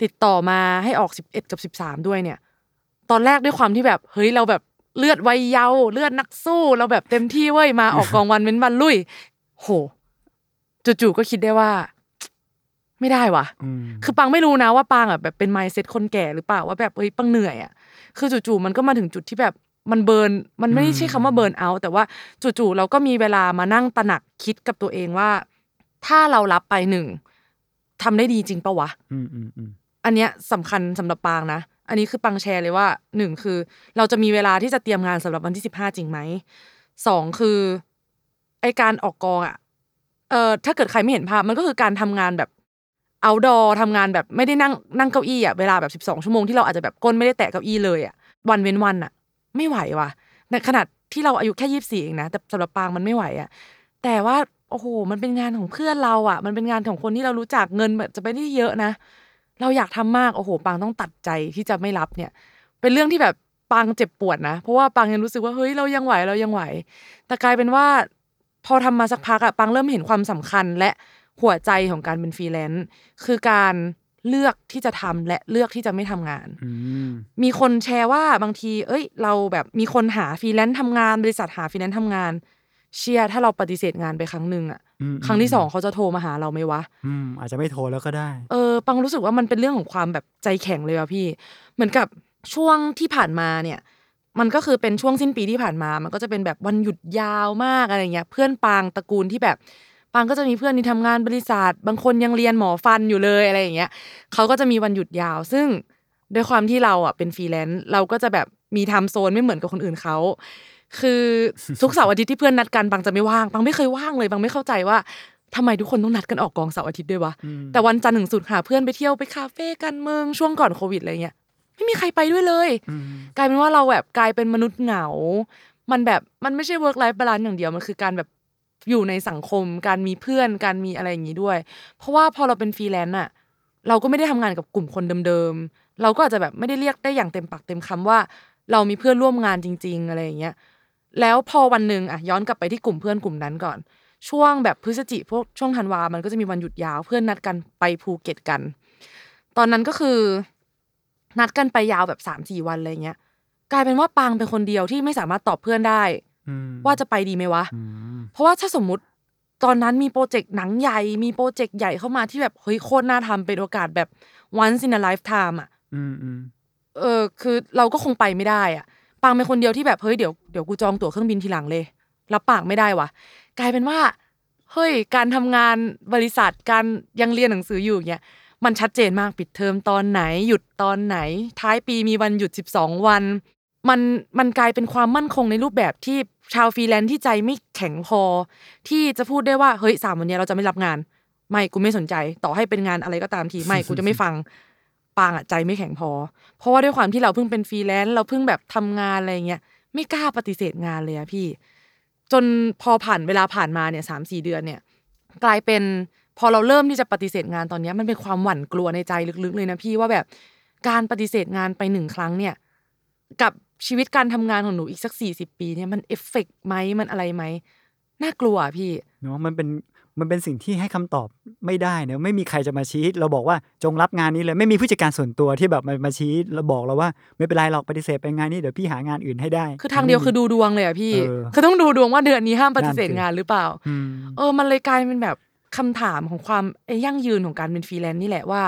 B: ติดต่อมาให้ออกสิบเอ็ดกับสิบสามด้วยเนี่ย ตอนแรกด้วยความที่แบบเฮ้ยเราแบบเลือดวัยเยาว์เลือดนักสู้เราแบบเต็มที่เว้ยมาออกกองวันเว้นวันลุย โหจู่ๆก็คิดได้ว่า ไม่ได้ว่ะ
C: อืม
B: คือปังไม่รู้นะว่าปังอะแบบเป็นไมเซ็ตคนแก่หรือเปล่าว่าแบบเฮ้ยปังเหนื่อยอะคือจู่ๆมันก็มาถึงจุดที่แบบ มันเบิร์นมันไม่ได้ใช่คำว่าเบิร์นเอาแต่ว่าจู่ๆเราก็มีเวลามานั่งตระหนักคิดกับตัวเองว่า ถ้าเรารับไปหนึ่งทำได้ดีจริงปะวะ
C: อืมอืมอืม
B: อันเนี้ยสำคัญสำหรับปางนะอันนี้คือปังแชร์เลยว่าหนึ่งคือ เราจะมีเวลาที่จะเตรียมงานสำหรับวันที่สิบห้าจริงไหมสองคือไอการออกกองอะเอ่อถ้าเกิดใครไม่เห็นภาพมันก็คือการทำงานแบบเอาดอทำงานแบบไม่ได้นั่งนั่งเก้าอี้อะเวลาแบบสิบสองชั่วโมงที่เราอาจจะแบบก้นไม่ได้แตะเก้าอี้เลยอะวันเว้นวันอะ ไม่ไหวว่ะในขนาดที่เราอายุแค่ยี่สิบสี่เองนะแต่สำหรับปางมันไม่ไหวอะแต่ว่าโอ้โห มันเป็นงานของเพื่อนเราอะมันเป็นงานของคนที่เรารู้จักเงินแบบจะไม่ได้เยอะนะ เราอยากทำมากโอ้โห ปางต้องตัดใจที่จะไม่รับเนี่ย เป็นเรื่องที่แบบปางเจ็บปวดนะ เพราะว่าปางยังรู้สึกว่าเฮ้ยเรายังไหวเรายังไหว แต่กลายเป็นว่า พอทำมาสักพักอะปางเริ่มเห็นความสำคัญและหัวใจของการเป็นฟรีแลนซ์คือการ เลือกที่จะทำและเลือกที่จะไม่ทำงาน
C: อืมี
B: คนแชร์ว่าบางที เอ้ย เราแบบมีคนหาฟรีแลนซ์ทำงาน บริษัทหาฟรีแลนซ์ทำงาน เชียร์ถ้าเราปฏิเสธงานไปครั้งหนึ่งอะ
C: อืม
B: ครั้งที่สองเขาจะโทรมาหาเราไหมวะ
C: อืมอาจจะไม่โทรแล้วก็ได้
B: เออปางรู้สึกว่ามันเป็นเรื่องของความแบบใจแข็งเลยอะพี่ เหมือนกับช่วงที่ผ่านมาเนี่ยมันก็คือเป็นช่วงสิ้นปีที่ผ่านมา มันก็จะเป็นแบบวันหยุดยาวมากอะไรเงี้ย เพื่อนปางตระกูลที่แบบปางก็จะมีเพื่อนที่ทำงานบริษัท บางคนยังเรียนหมอฟันอยู่เลยอะไรอย่างเงี้ยเขาก็จะมีวันหยุดยาว ซึ่งด้วยความที่เราอะเป็นฟรีแลนซ์เราก็จะแบบมี time zone ไม่เหมือนกับคนอื่นเขาคือทุกเสาร์อาทิตย์ที่เพื่อนนัดกันปางจะไม่ว่างปางไม่เคยว่างเลยปางไม่เข้าใจว่าทำไมทุกคนต้องนัดกันออกกองเสาร์อาทิตย์ด้วยวะ
C: อืม
B: แต่วันจันทร์ถึงศุกร์หาเพื่อนไปเที่ยวไปคาเฟ่กันเมืองช่วงก่อนโควิดอะไรเงี้ยไม่มีใครไปด้วยเลย
C: อืม
B: กลายเป็นว่าเราแบบกลายเป็นมนุษย์เหงา มันแบบมันไม่ใช่ work life balance อย่างเดียวมันคือการแบบ อยู่ในสังคม การมีเพื่อนการมีอะไรอย่างนี้ด้วย เพราะว่าพอเราเป็นฟรีแลนซ์อะเราก็ไม่ได้ทำงานกับกลุ่มคนเดิมๆเราก็อาจจะแบบไม่ได้เรียกได้อย่างเต็มปากเต็มคำว่า เรามีเพื่อนร่วมงานจริง ๆ อะไรอย่างเงี้ยแล้วพอวันหนึ่งอะย้อนกลับไปที่กลุ่มเพื่อนกลุ่มนั้นก่อน ช่วงแบบพฤศจิกพวกช่วงธันวา มันก็จะมีวันหยุดยาวเพื่อนนัดกันไปภูเก็ตกัน ตอนนั้นก็คือ นัดกันไปยาวแบบสามสี่วันอะไรเงี้ยกลายเป็นว่าปางเป็นคนเดียวที่ไม่สามารถตอบเพื่อนได้ ว่าจะไปดีไหมวะ
C: อืม
B: เพราะว่าถ้าสมมุติตอนนั้นมีโปรเจกต์หนังใหญ่มีโปรเจกต์ใหญ่เข้ามาที่แบบเฮ้ยโคตรน่าทำเป็นโอกาสแบบ once in a lifetime อะ
C: อืมอืม
B: เออคือเราก็คงไปไม่ได้อะปางเป็นคนเดียวที่แบบเฮ้ยเดี๋ยวเดี๋ยวกูจองตั๋วเครื่องบินทีหลังเลย รับปากไม่ได้วะกลายเป็นว่าเฮ้ยการทำงานบริษัทการยังเรียนหนังสืออยู่เนี่ยมันชัดเจนมากปิดเทอมตอนไหน หยุดตอนไหน ท้ายปีมีวันหยุด 12 วัน มันมันกลายเป็นความมั่นคงในรูปแบบที่ ชาวฟรีแลนซ์ที่ใจไม่แข็งพอ ที่จะพูดได้ว่าเฮ้ยสามวันเนี้ยเราจะไม่รับงาน ไม่กูไม่สนใจ ต่อให้เป็นงานอะไรก็ตามทีไม่กูจะไม่ฟังปางอะใจไม่แข็งพอ เพราะว่าด้วยความที่เราเพิ่งเป็นฟรีแลนซ์เราเพิ่งแบบทำงานอะไรเงี้ยไม่กล้าปฏิเสธงานเลยอะพี่ จนพอผ่านเวลาผ่านมาเนี่ยสามสี่เดือนเนี่ย กลายเป็นพอเราเริ่มที่จะปฏิเสธงานตอนเนี้ยมันเป็นความหวั่นกลัวในใจลึกๆเลยนะพี่ว่าแบบการปฏิเสธงานไปหนึ่งครั้งเนี่ย กับ ชีวิตการทำงานของหนูอีกสักสี่สิบปีเนี่ยมันเอฟเฟกต์ไหมมันอะไรไหมน่ากลัวอะพี่
C: เนาะมันเป็นมันเป็นสิ่งที่ให้คำตอบไม่ได้เนอะไม่มีใครจะมาชี้เราบอกว่าจงรับงานนี้เลยไม่มีผู้จัดการส่วนตัวที่แบบมามาชี้แล้วบอกเราว่าไม่เป็นไรหรอกปฏิเสธไปงานนี้เดี๋ยวพี่หางานอื่นให้ได้
B: คือทางเดียวคือดูดวงเลยอะพี่
C: เออ
B: คือต้องดูดวงว่าเดือนนี้ห้ามปฏิเสธ
C: นั่นสิ
B: งานหรือเปล่า
C: อืม
B: เออมันเลยกลายเป็นแบบคำถามของความไอ้ยั่งยืนของการเป็นฟรีแลนซ์นี่แหละว่า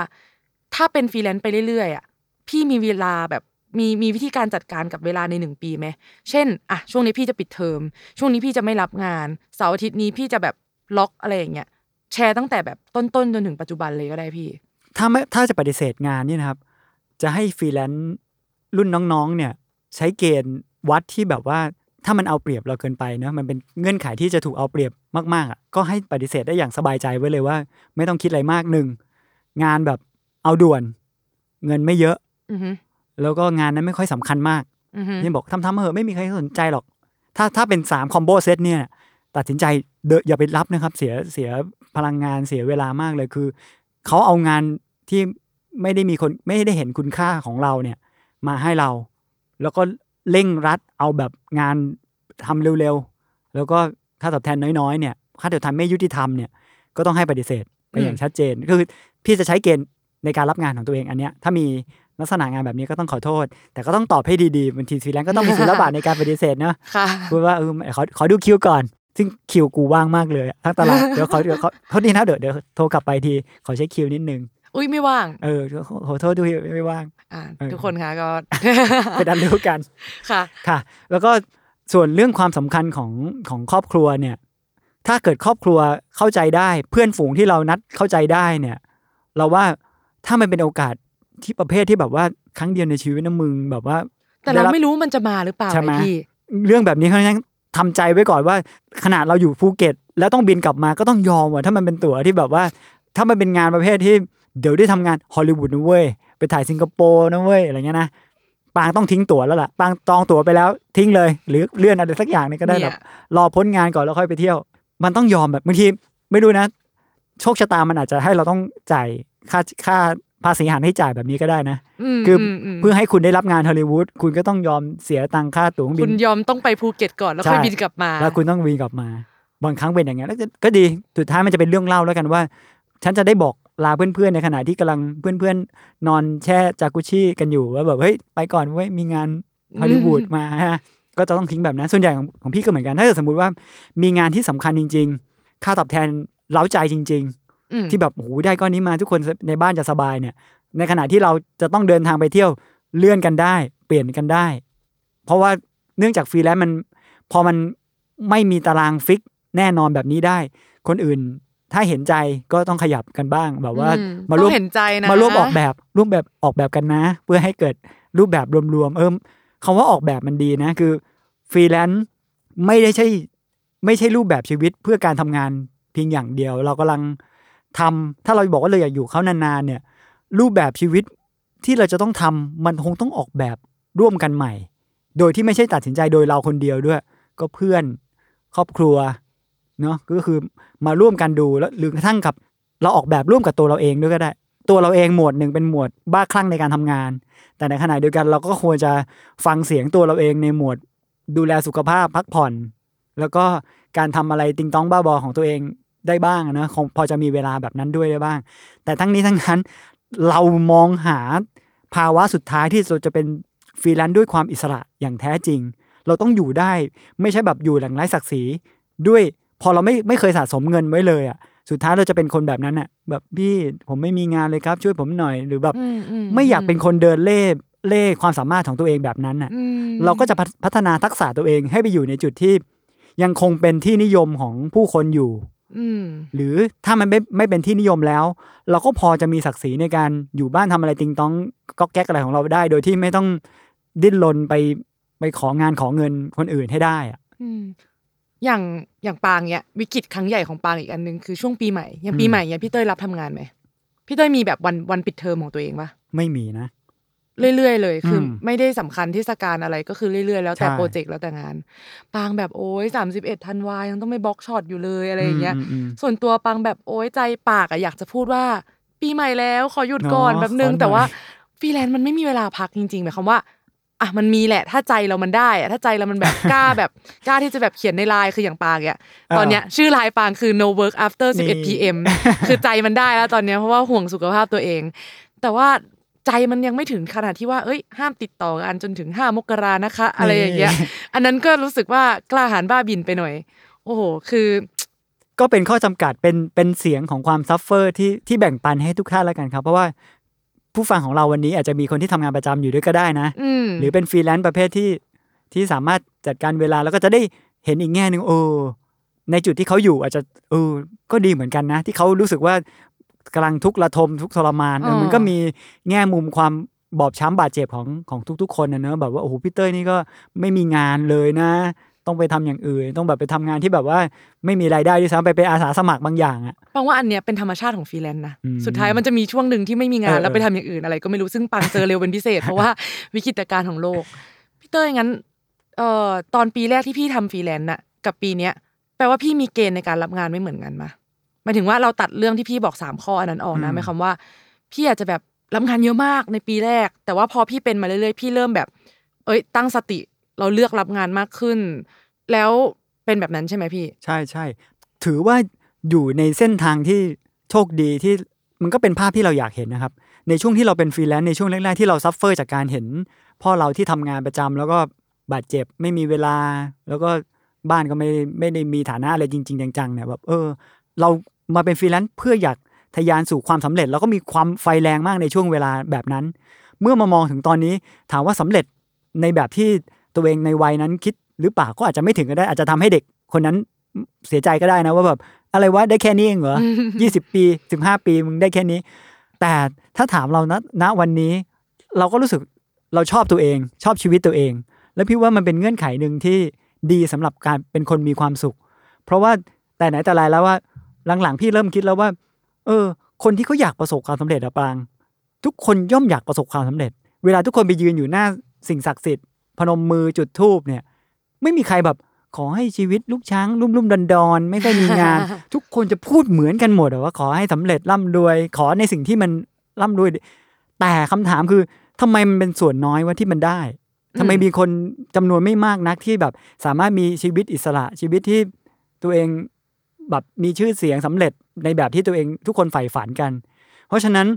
B: ถ้าเป็นฟรีแลนซ์ไปเรื่อยๆอะพี่มีเวลาแบบ มีมีวิธีการจัดการกับเวลาในหนึ่งปีไหมเช่นอะช่วงนี้พี่จะปิดเทอมช่วงนี้พี่จะไม่รับงานเสาร์อาทิตย์นี้พี่จะแบบล็อกอะไรอย่างเงี้ยแชร์ตั้งแต่แบบต้นๆจนถึงปัจจุบันเลยก็ได้พี่
C: ถ้าไม่ถ้าจะปฏิเสธงานนี่นะครับ จะให้ฟรีแลนซ์รุ่นน้องๆ เนี่ยใช้เกณฑ์วัดที่แบบว่าถ้ามันเอาเปรียบเราเกินไปเนอะมันเป็นเงื่อนไขที่จะถูกเอาเปรียบมากๆอะก็ให้ปฏิเสธได้อย่างสบายใจไว้เลยว่า ไม่ต้องคิดอะไรมากหนึ่งงานแบบเอาด่วน เงินไม่เยอะ
B: อือฮึ
C: แล้วก็งานนั้นไม่ค่อยสำคัญมาก
B: อือฮึ
C: นี่บอกทำทำๆเหอะไม่มีใครสนใจหรอก ถ้าถ้าเป็นสามคอมโบเซตเนี่ย ตัดสินใจเดอะอย่าไปรับนะครับ เสียเสียพลังงานเสียเวลามากเลยคือเขาเอางานที่ไม่ได้มีคนไม่ได้เห็นคุณค่าของเราเนี่ย มาให้เรา แล้วก็เร่งรัดเอาแบบงานทำเร็วๆ แล้วก็ค่าตอบแทนน้อยๆเนี่ยค่าตอบแทนไม่ยุติธรรมเนี่ยก็ต้องให้ปฏิเสธไปอย่างชัดเจนก็คือพี่จะใช้เกณฑ์ในการรับงานของตัวเองอันเนี้ยถ้ามี ลักษณะงานแบบนี้ก็ต้องขอโทษ แต่ก็ต้องตอบให้ดีๆบางทีฟรีแลนซ์ก็ต้องมีศิลปะในการปฏิเสธเนาะ
B: ค่ะ
C: พูดว่าเออขอขอดูคิวก่อน ซึ่งคิวกูว่างมากเลยอะทั้งตลาดเดี๋ยวขอเดี๋ยวขอโทษทีนะเดี๋ยวเดี๋ยวโทรกลับไปทีขอเช็คคิวนิดนึง
B: อุ้ยไม่ว่าง
C: เออขอขอโทษด้วยไม่ว่าง
B: อ่า
C: เออ
B: ทุกคนคะก็
C: ไปดันรู้กัน
B: ค่ะ
C: ค่ะ แล้วก็ส่วนเรื่องความสำคัญของของครอบครัวเนี่ย ถ้าเกิดครอบครัวเข้าใจได้ เพื่อนฝูงที่เรานัดเข้าใจได้เนี่ย เราว่าถ้ามันเป็นโอกาส ที่ประเภทที่แบบว่าครั้งเดียวในชีวิตนะมึงแบบว่า
B: แต่เรา
C: ด้บ
B: ไม่รู้มันจะมาหรือเปล่า
C: ใช่ไหม
B: ไงพี่
C: เรื่องแบบนี้เขาต้องทำใจไว้ก่อนว่า ขนาดเราอยู่ภูเก็ต แล้วต้องบินกลับมาก็ต้องยอมว่ะถ้ามันเป็นตั๋วที่แบบว่า ถ้ามันเป็นงานประเภทที่เดี๋ยวได้ทำงานฮอลลีวูดนะเว้ยไปถ่ายสิงคโปร์นะเว้ยอะไรเงี้ยนะปางต้องทิ้งตั๋วแล้วล่ะปางจองตั๋วไปแล้วทิ้งเลย หรือเลื่อนอะไรสักอย่างหนึงก็ได้
B: เนี่
C: แบ
B: ย
C: บรอพ้นงานก่อนแล้วค่อยไปเที่ยว มันต้องยอมแบบบางทีไม่รู้นะ โชคชะตามันอาจจะให้เราต้องจ่ายค่าค่า ภาษีอาหารให้จ่ายแบบนี้ก็ได้นะ
B: ม
C: คือ
B: มม
C: เพื่อให้คุณได้รับงานฮอลลีวูดคุณก็ต้องยอมเสียตังค่าตั๋วเครื่องบิ
B: คุณ
C: น
B: ยอมต้องไปภูเก็ตก่อนแล้วค่อย
C: ใช่
B: บินกลับมา
C: แล้วคุณต้องวีนกลับมา บางครั้งเป็นอย่างเงี้ยแล้วก็ก็ดีสุดท้ายมันจะเป็นเรื่องเล่าแล้วกันว่า ฉันจะได้บอกลาเพื่อนๆในขณะที่กำลังเพื่อนๆ นอนแช่จากุชิกันอยู่ว่าแบบเฮ้ยไปก่อนเว้ยมีงานฮอลลีวูดมาฮะก็จะต้องทิ้งแบบนั้นส่วนใหญ่ของของพี่ก็เหมือนกัน ถ้าเกิดสมมติว่ามีงานที่สำคัญจริง ๆ ค่าตอบแทนเล้าใจจริง
B: อืม
C: ๆ ที่แบบโอ้โหได้ก้อนนี้มาทุกคนในบ้านจะสบายเนี่ย ในขณะที่เราจะต้องเดินทางไปเที่ยวเลื่อนกันได้ เปลี่ยนกันได้ เพราะว่าเนื่องจากฟรีแลนซ์มันพอมันไม่มีตารางฟิกแน่นอนแบบนี้ได้ คนอื่นถ้าเห็นใจก็ต้องขยับกันบ้าง แบบว่า
B: อื
C: มา
B: ต้
C: ร่
B: อ
C: วม
B: งเห็นใจนะ
C: มาร่วมออกแบบร่วมแบบออกแบบกันนะ เพื่อให้เกิดรูปแบบรวมๆเอิมคำว่าออกแบบมันดีนะคือฟรีแลนซ์ไม่ได้ใช่ ไม่ใช่รูปแบบชีวิตเพื่อการทำงานเพียงอย่างเดียว เรากำลัง ทำถ้าเราบอกว่าเราอยากอยู่เขานานๆเนี่ยรูปแบบชีวิตที่เราจะต้องทำมันคงต้องออกแบบร่วมกันใหม่ โดยที่ไม่ใช่ตัดสินใจโดยเราคนเดียวด้วย ก็เพื่อนครอบครัวเนาะก็คือมาร่วมกันดูแล้วหรือกระทั่งกับ เราออกแบบร่วมกับตัวเราเองด้วยก็ได้ ตัวเราเองหมวดหนึ่งเป็นหมวดบ้าคลั่งในการทำงาน แต่ในขณะเดียวกันเราก็ควรจะฟังเสียงตัวเราเองในหมวด ดูแลสุขภาพพักผ่อน แล้วก็การทำอะไรติงต้องบ้าบอของตัวเอง ได้บ้างนะคงพอจะมีเวลาแบบนั้นด้วยได้บ้าง แต่ทั้งนี้ทั้งนั้นเรามองหาภาวะสุดท้ายที่เราจะเป็นฟรีแลนซ์ด้วยความอิสระอย่างแท้จริง เราต้องอยู่ได้ไม่ใช่แบบอยู่หลังไร้ศักดิ์ศรีด้วยพอเราไม่ไม่เคยสะสมเงินไว้เลยอะสุดท้ายเราจะเป็นคนแบบนั้นอะ แบบพี่ผมไม่มีงานเลยครับ ช่วยผมหน่อยหรือแบบ
B: อืมอื
C: ไม่อยากเป็นคนเดินเล่เล่ความสามารถของตัวเองแบบนั้นน่ะ
B: อืม
C: เราก็จะพัฒพัฒนาทักษะตัวเองให้ไปอยู่ในจุดที่ ยังคงเป็นที่นิยมของผู้คนอยู่
B: อืม
C: หรือถ้ามันไม่ไม่เป็นที่นิยมแล้ว เราก็พอจะมีศักดิ์ศรีในการอยู่บ้านทำอะไรติงต้องก็แก๊กอะไรของเราได้ โดยที่ไม่ต้องดิ้นรนไปไปของานขอเงินคนอื่นให้ได้อะ
B: อืมอย่างอย่างปางเนี่ยวิกฤตครั้งใหญ่ของปางอีกอันหนึงคือช่วงปีใหม่อย่างปีใหม่เนี่ยพี่เต้ยรับทำงานไหมพี่เต้ยมีแบบวันวันปิดเทอมของตัวเองปะ
C: ไม่มีนะ
B: เรื่อยๆเลยคืออ
C: ม
B: ไม่ได้สำคัญเทศกาลอะไรก็คือเรื่อยๆแล้วแต่
C: ใช่
B: โปรเจกต์แล้วแต่งาน ปางแบบโอ้ยสามสิบเอ็ดธันวายังต้องไม่บล็อกช็อตอยู่เลยอะไรอย่างเงี้ย
C: มอืม
B: ส่วนตัวปังแบบโอ๊ยใจปากอะอยากจะพูดว่า ปีใหม่แล้วขอหยุดก่อน
C: เนาะ
B: แบบนึง
C: ขอหน่อย
B: แต่ว่าฟรีแลนซ์มันไม่มีเวลาพักจริงๆหมายความว่าอะมันมีแหละถ้าใจเรามันได้อะถ้าใจเรามันแบบกล้าแบบกล้าที่จะแบบเขียนในไลน์คืออย่างปางเนี่ยตอนเนี้ยชื่อไลน์ปางคือ no work after
C: นี่
B: 11 pm คือใจมันได้แล้วตอนเนี้ยเพราะว่าห่วงสุขภาพตัวเอง แต่ว่า ใจมันยังไม่ถึงขนาดที่ว่าเอ้ย ห้ามติดต่อกันจนถึงห้ามกรานะคะ อะไรอย่างเงี้ย อันนั้นก็รู้สึกว่ากล้าหาญบ้าบินไปหน่อย โอ้โห คือ
C: ก็เป็นข้อจำกัดเป็นเป็นเสียงของความ suffer ที่ที่แบ่งปันให้ทุกท่านแล้วกันครับ เพราะว่าผู้ฟังของเราวันนี้อาจจะมีคนที่ทำงานประจำอยู่ด้วยก็ได้นะ
B: อืม
C: หรือเป็นฟรีแลนซ์ประเภทที่ที่สามารถจัดการเวลาแล้วก็จะได้เห็นอีกแง่หนึ่งโอ้ในจุดที่เขาอยู่อาจจะเออก็ดีเหมือนกันนะ ที่เขารู้สึกว่า กำลังทุกข์ระทมทุกข์ทรมานเออมันก็มีแง่มุมความบอบช้ำบาดเจ็บของของทุก ๆ คนนะเนอะแบบว่าโอ้โหพี่เต้ยนี่ก็ไม่มีงานเลยนะ ต้องไปทำอย่างอื่น ต้องแบบไปทำงานที่แบบว่าไม่มีรายได้ด้วยซ้ำไปเป็นอาสาสมัครบางอย่างอะ
B: ปางว่าอันเนี้ยเป็นธรรมชาติของฟรีแลนซ์นะ
C: อืม
B: สุดท้ายมันจะมีช่วงหนึ่งที่ไม่มีงาน
C: เออ
B: แล้วไปทำอย่างอื่นอะไร ก็ไม่รู้ซึ่งปางเจอเร็วเป็นพิเศษเพราะว่าวิกฤตการณ์ของโลกพี่เต้ยงั้นเอ่อตอนปีแรกที่พี่ทำฟรีแลนซ์น่ะกับปีเนี้ยแปลว่าพี่มีเกณฑ์ในการรับงานไม่เหมือนกันมา หมายถึงว่าเราตัดเรื่องที่พี่บอกสามข้ออันนั้นออกนะหมายความว่า พี่อาจจะแบบรับงานเยอะมากในปีแรก แต่ว่าพอพี่เป็นมาเรื่อยๆพี่เริ่มแบบ เอ้ย ตั้งสติเราเลือกรับงานมากขึ้น แล้วเป็นแบบนั้นใช่ไหมพี่
C: ใช่ใช่ถือว่าอยู่ในเส้นทางที่โชคดีที่มันก็เป็นภาพที่เราอยากเห็นนะครับ ในช่วงที่เราเป็นฟรีแลนซ์ในช่วงแรกๆที่เรา suffer จากการเห็น พ่อเราที่ทำงานประจำแล้วก็บาดเจ็บไม่มีเวลา แล้วก็บ้านก็ไม่ไม่ได้มีฐานะอะไรจริง ๆ จังๆเนี่ยแบบเออ เรา มาเป็นฟรีแลนซ์เพื่ออยากทะยานสู่ความสำเร็จ แล้วก็มีความไฟแรงมากในช่วงเวลาแบบนั้น เมื่อมามองถึงตอนนี้ถามว่าสำเร็จในแบบที่ตัวเองในวัยนั้นคิดหรือเปล่าก็อาจจะไม่ถึงก็ได้ อาจจะทำให้เด็กคนนั้นเสียใจก็ได้นะว่าแบบอะไรวะได้แค่นี้เองเหรอยี่สิบปีสิบห้าปีมึงได้แค่นี้ แต่ถ้าถามเราณณวันนี้ เราก็รู้สึกเราชอบตัวเอง ชอบชีวิตตัวเอง แล้วพี่ว่ามันเป็นเงื่อนไขหนึ่งที่ดีสำหรับการเป็นคนมีความสุข เพราะว่าแต่ไหนแต่ไรแล้วว่า หลังๆ พี่เริ่มคิดแล้วว่า เออ คนที่เขาอยากประสบความสำเร็จอะปาง ทุกคนย่อมอยากประสบความสำเร็จ เวลาทุกคนไปยืนอยู่หน้าสิ่งศักดิ์สิทธิ์ พนมมือจุดธูปเนี่ย ไม่มีใครแบบขอให้ชีวิตลูกช้างรุ่มรุ่มดอนดอนๆไม่ได้มีงาน ทุกคนจะพูดเหมือนกันหมดอว่าขอให้สำเร็จร่ำรวย ขอในสิ่งที่มันร่ำรวย แต่คำถามคือทำไมมันเป็นส่วนน้อยว่าที่มันได้ทำไมมีคนจำนวนไม่มากนักที่แบบสามารถมีชีวิตอิสระชีวิตที่ตัวเอง แบบมีชื่อเสียงสำเร็จในแบบที่ตัวเองทุกคนใฝ่ฝันกัน เพราะฉะนั้น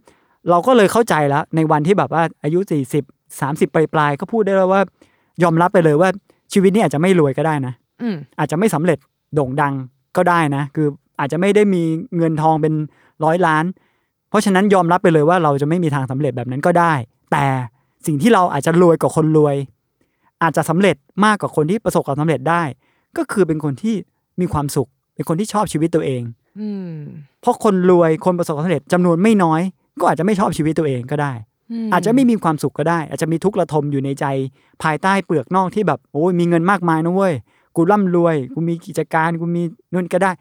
C: เราก็เลยเข้าใจแล้วในวันที่แบบว่าอายุ 40 30ปลายๆก็พูดได้แล้วว่า ยอมรับไปเลยว่าชีวิตนี้อาจจะไม่รวยก็ได้นะ
B: อืม
C: อาจจะไม่สำเร็จโด่งดังก็ได้นะ คืออาจจะไม่ได้มีเงินทองเป็นร้อยล้าน เพราะฉะนั้นยอมรับไปเลยว่าเราจะไม่มีทางสำเร็จแบบนั้นก็ได้ แต่สิ่งที่เราอาจจะรวยกว่าคนรวย อาจจะสำเร็จมากกว่าคนที่ประสบความสำเร็จได้ ก็คือเป็นคนที่มีความสุข เป็นคนที่ชอบชีวิตตัวเอง
B: อืม
C: เพราะคนรวยคนประสบความสำเร็จจำนวนไม่น้อย ก็อาจจะไม่ชอบชีวิตตัวเองก็ได้ อาจจะไม่มีความสุขก็ได้ อาจจะมีทุกข์ระทมอยู่ในใจ ภายใต้เปลือกนอกที่แบบโอ้ยมีเงินมากมายนะเว้ยกูร่ำรวย กูมีกิจการกูมีนู่นก็ได้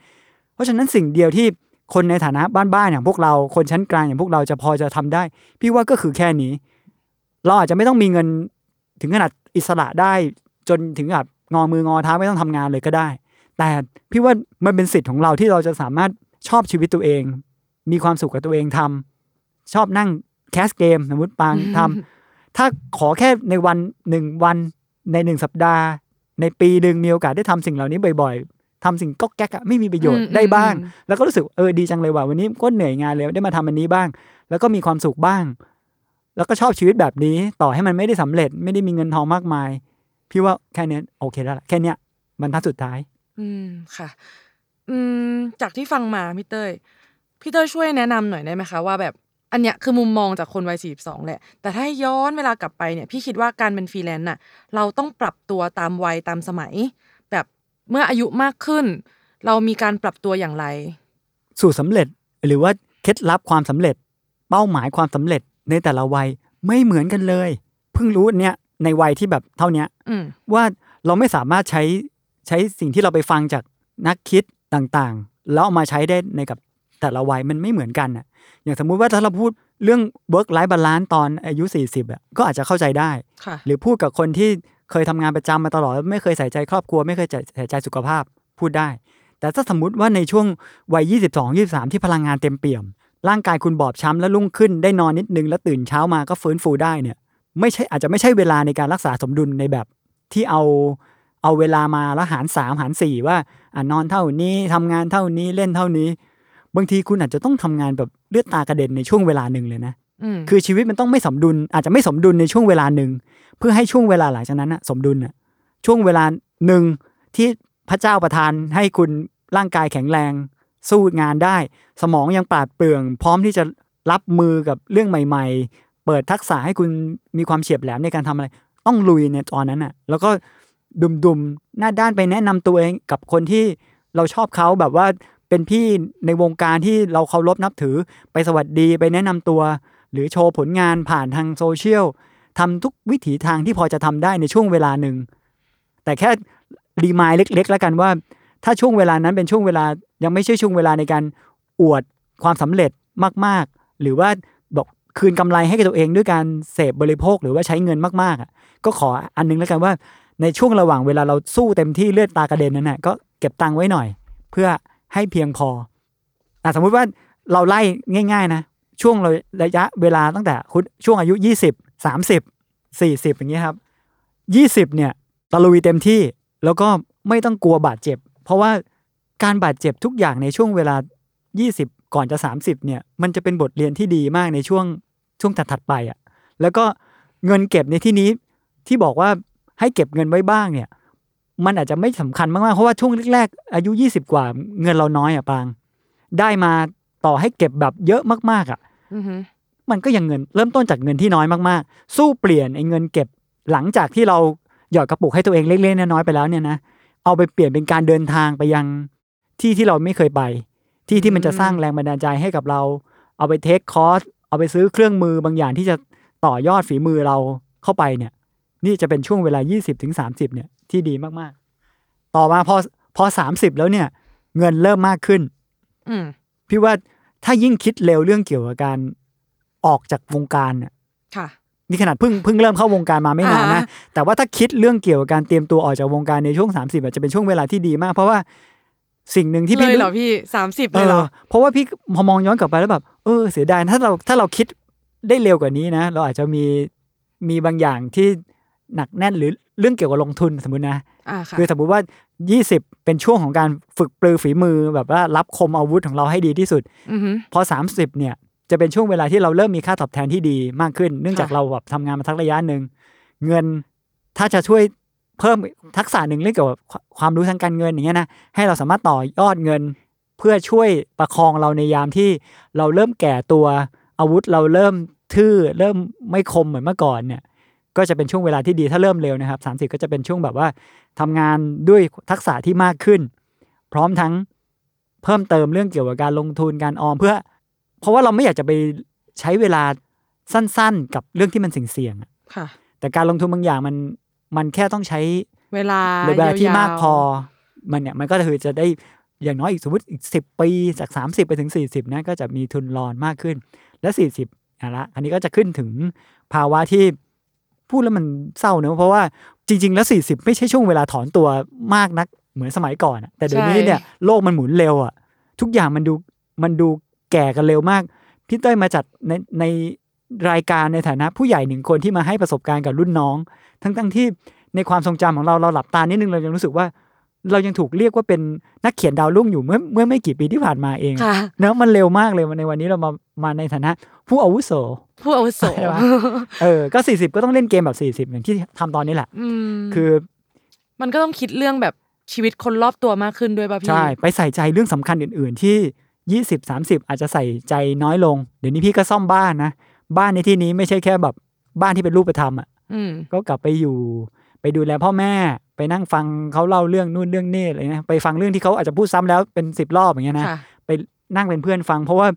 C: เพราะฉะนั้นสิ่งเดียวที่คนในฐานะบ้านๆอย่างพวกเราคนชั้นกลางอย่างพวกเราจะพอจะทำได้ พี่ว่าก็คือแค่นี้ เราอาจจะไม่ต้องมีเงินถึงขนาดอิสระได้ จนถึงกับงอมืองอเท้าไม่ต้องทำงานเลยก็ได้ แต่พี่ว่ามันเป็นสิทธิ์ของเราที่เราจะสามารถชอบชีวิตตัวเอง มีความสุขกับตัวเองทำชอบนั่งแคสเกมสมมติปางทำถ้าขอแค่ในวันหนึ่งวันในหนึ่งสัปดาห์ ในปีหนึ่งมีโอกาสได้ทำสิ่งเหล่านี้บ่อยๆทำสิ่งก็แก๊กอะไม่มีประโยชน์
B: อืม
C: ได้บ้าง
B: อืม
C: แล้วก็รู้สึกเออดีจังเลยว่ะวันนี้ก็เหนื่อยงานเลยได้มาทำอันนี้บ้าง แล้วก็มีความสุขบ้าง แล้วก็ชอบชีวิตแบบนี้ต่อให้มันไม่ได้สำเร็จ ไม่ได้มีเงินทองมากมาย พี่ว่าแค่เนี้ยโอเคแล้วล่ะแค่เนี้ยบรรทัดสุดท้าย
B: อืม ค่ะ อืม จากที่ฟังมาพี่เต้ย พี่เต้ยช่วยแนะนำหน่อยได้ไหมคะว่าแบบ อันเนี้ยคือมุมมองจากคนวัยสี่สองแหละ แต่ถ้าให้ย้อนเวลากลับไปเนี่ย พี่คิดว่าการเป็นฟรีแลนซ์น่ะ เราต้องปรับตัวตามวัยตามสมัย แบบเมื่ออายุมากขึ้น เรามีการปรับตัวอย่างไร
C: สู่สำเร็จหรือว่าเคล็ดลับความสำเร็จ เป้าหมายความสำเร็จในแต่ละวัยไม่เหมือนกันเลย เพิ่งรู้เนี่ยในวัยที่แบบเท่าเนี้ย
B: อืม
C: ว่าเราไม่สามารถใช้ ใช้สิ่งที่เราไปฟังจากนักคิดต่างๆ แล้วเอามาใช้ได้ในกับแต่ละวัยมันไม่เหมือนกันอะอย่างสมมุติว่าถ้าเราพูดเรื่อง work life balance ตอนอายุ 40อะก็อาจจะเข้าใจได้
B: ค่ะ
C: หรือพูดกับคนที่เคยทำงานประจำมาตลอดแล้วไม่เคยใส่ใจครอบครัว ไม่เคยใส่ใจสุขภาพพูดได้ แต่ถ้าสมมติว่าในช่วงวัย 22 23 ที่พลังงานเต็มเปี่ยม ร่างกายคุณบอบช้ำแล้วรุ่งขึ้นได้นอนนิดนึง แล้วตื่นเช้ามาก็ฟื้นฟูได้เนี่ยไม่ใช่อาจจะไม่ใช่เวลาในการรักษาสมดุลในแบบที่เอา เอาเวลามาแล้วหารสามหารสี่ว่าอะนอนเท่านี้ทำงานเท่านี้เล่นเท่านี้ บางทีคุณอาจจะต้องทำงานแบบเลือดตากระเด็นในช่วงเวลาหนึ่งเลยนะ
B: อืม
C: คือชีวิตมันต้องไม่สมดุล อาจจะไม่สมดุลในช่วงเวลาหนึ่งเพื่อให้ช่วงเวลาหลังจากนั้นนะสมดุลน่ะช่วงเวลาหนึ่งที่พระเจ้าประทานให้คุณร่างกายแข็งแรง สู้งานได้ สมองยังปราดเปรื่อง พร้อมที่จะรับมือกับเรื่องใหม่ ๆ เปิดทักษะให้คุณมีความเฉียบแหลมในการทำอะไร ต้องลุยในตอนนั้นน่ะ แล้วก็ ดุมๆ หน้าด้านไปแนะนำตัวเองกับคนที่เราชอบเขาแบบว่าเป็นพี่ในวงการที่เราเคารพนับถือไปสวัสดีไปแนะนำตัว หรือโชว์ผลงานผ่านทางโซเชียลทำทุกวิถีทางที่พอจะทำได้ในช่วงเวลาหนึ่ง แต่แค่รีมายเล็ก ๆ แล้วกันว่า ถ้าช่วงเวลานั้นเป็นช่วงเวลายังไม่ใช่ช่วงเวลาในการอวดความสำเร็จมาก ๆ หรือว่าบอกคืนกำไรให้กับตัวเองด้วยการเสพบริโภคหรือว่าใช้เงินมากๆอะก็ขออันนึงแล้วกันว่า ในช่วงระหว่างเวลาเราสู้เต็มที่เลือดตากระเด็นนั้นน่ะก็เก็บตังค์ไว้หน่อย เพื่อให้เพียงพออะสมมุติว่าเราไล่ง่าย ๆ นะ ช่วงระยะเวลาตั้งแต่ช่วงอายุยี่สิบสามสิบสี่สิบอย่างเงี้ยครับยี่สิบเนี่ยตะลุยเต็มที่แล้วก็ไม่ต้องกลัวบาดเจ็บ เพราะว่าการบาดเจ็บทุกอย่างในช่วงเวลา 20 ก่อนจะ 30 เนี่ย มันจะเป็นบทเรียนที่ดีมากในช่วงช่วงถัดๆไปอะแล้วก็เงินเก็บในที่นี้ที่บอกว่า ให้เก็บเงินไว้บ้างเนี่ย มันอาจจะไม่สำคัญมากๆ เพราะว่าช่วงแรกๆ อายุ 20 กว่า เงินเราน้อยอะปาง ได้มาต่อให้เก็บแบบเยอะมากๆอะ
B: อือฮึ
C: มันก็ยังเงินเริ่มต้นจากเงินที่น้อยมากๆ สู้เปลี่ยนไอ้เงินเก็บหลังจากที่เราหยอดกระปุกให้ตัวเองเล็กๆน้อยๆไปแล้วเนี่ยนะเอาไปเปลี่ยนเป็นการเดินทางไปยังที่ที่เราไม่เคยไป ที่ที่มันจะสร้างแรงบันดาลใจให้กับเรา เอาไปเทคคอร์สเอาไปซื้อเครื่องมือบางอย่างที่จะต่อยอดฝีมือเราเข้าไปเนี่ย นี่จะเป็นช่วงเวลา 20ถึง30เนี่ยที่ดีมากๆ ต่อมาพอพอ 30 แล้วเนี่ย เงินเริ่มมากขึ้น
B: อืม
C: พี่ว่าถ้ายิ่งคิดเร็วเรื่องเกี่ยวกับการออกจากวงการเนี่ย
B: ค่ะ
C: นี่ขนาดเพิ่งเพิ่งเริ่มเข้าวงการมาไม่นานนะ
B: อ่า
C: แต่ว่าถ้าคิดเรื่องเกี่ยวกับการเตรียมตัวออกจากวงการในช่วง 30อาจจะเป็นช่วงเวลาที่ดีมาก เพราะว่าสิ่งหนึ่งที่
B: เล
C: พี่
B: ยเหรอพี่สามสิบ
C: เอ
B: เลยเหร
C: อ
B: อ
C: เพราะว่าพี่พอมองย้อนกลับไปแล้วแบบเออเสียดายถ้าเราถ้าเราคิดได้เร็วกว่านี้นะ เราอาจจะมีมีบางอย่างที่ หนักแน่นหรือเรื่องเกี่ยวกับลงทุนสมมตินะ
B: อ่าค่ะ
C: คือสมมติว่า 20 เป็นช่วงของการฝึกปรือฝีมือแบบว่ารับคมอาวุธของเราให้ดีที่สุด
B: อือฮึ
C: พอ 30 เนี่ย จะเป็นช่วงเวลาที่เราเริ่มมีค่าตอบแทนที่ดีมากขึ้น เนื่องจาก
B: ค่ะ
C: เราแบบทำงานมาทักระยะหนึ่งเงินถ้าจะช่วยเพิ่มทักษะหนึ่งเรื่องเกี่ยวกับความรู้ทางการเงินอย่างเงี้ยนะให้เราสามารถต่อยอดเงิน เพื่อช่วยประคองเราในยามที่เราเริ่มแก่ตัวอาวุธเราเริ่มทื่อเริ่มไม่คมเหมือนเมื่อก่อนเนี่ย ก็จะเป็นช่วงเวลาที่ดีถ้าเริ่มเร็วนะครับ 30 ก็จะเป็นช่วงแบบว่าทำงานด้วยทักษะที่มากขึ้น พร้อมทั้งเพิ่มเติมเรื่องเกี่ยวกับการลงทุนการออมเพื่อ เพราะว่าเราไม่อยากจะไปใช้เวลาสั้นๆ กับเรื่องที่มันเสี่ยงๆอะ
B: ค่ะ
C: แต่การลงทุนบางอย่างมันมันแค่ต้องใช้
B: เวลา
C: เวลาที่
B: ยวๆ
C: มากพอ มันเนี่ยมันก็คือจะได้อย่างน้อยอีกสมมติอีกสิบปีจากสามสิบไปถึงสี่สิบนะก็จะมีทุนรอนมากขึ้น และสี่สิบอะละอันนี้ก็จะขึ้นถึงภาวะที่ พูดแล้วมันเศร้าเนอะเพราะว่าจริง ๆ แล้วสี่สิบไม่ใช่ช่วงเวลาถอนตัวมากนักเหมือนสมัยก่อนอะแต่เดี๋ยวนี้เนี่ยโลกมันหมุนเร็วอะ ทุกอย่างมันดูมันดูแก่กันเร็วมาก พี่เต้ยมาจัดในในรายการในฐานะผู้ใหญ่หนึ่งคนที่มาให้ประสบการณ์กับรุ่นน้อง ทั้งทั้งที่ในความทรงจำของเราเราหลับตานิดนึงเรายังรู้สึกว่า เรายังถูกเรียกว่าเป็นนักเขียนดาวรุ่งอยู่เมื่อเมื่อไม่กี่ปีที่ผ่านมาเอง
B: ค่ะ
C: เนอะมันเร็วมากเลยในวันนี้เรามามาในฐานะ ผู้อาวุโส
B: ผู้อาวุโส
C: ใช่ปะเออก็สี่สิบก็ต้องเล่นเกมแบบสี่สิบอย่างที่ทำตอนนี้แหละ
B: อืม
C: คือ
B: มันก็ต้องคิดเรื่องแบบชีวิตคนรอบตัวมากขึ้นด้วยป่ะพี่
C: ใช่ไปใส่ใจเรื่องสำคัญอื่น ๆ ที่ยี่สิบสามสิบอาจจะใส่ใจน้อยลง เดี๋ยวนี้พี่ก็ซ่อมบ้านนะบ้านในที่นี้ไม่ใช่แค่แบบบ้านที่เป็นรูปธรรมอะ
B: อืม
C: ก็กลับไปอยู่ ไปดูแลพ่อแม่ ไปนั่งฟังเขาเล่าเรื่องนู่นเรื่องนี่อะไรนะไปฟังเรื่องที่เขาอาจจะพูดซ้ำแล้วเป็นสิบรอบอย่างเงี้ยนะ
B: ค่ะ
C: ไปนั่งเป็นเพื่อนฟัง เพราะว่า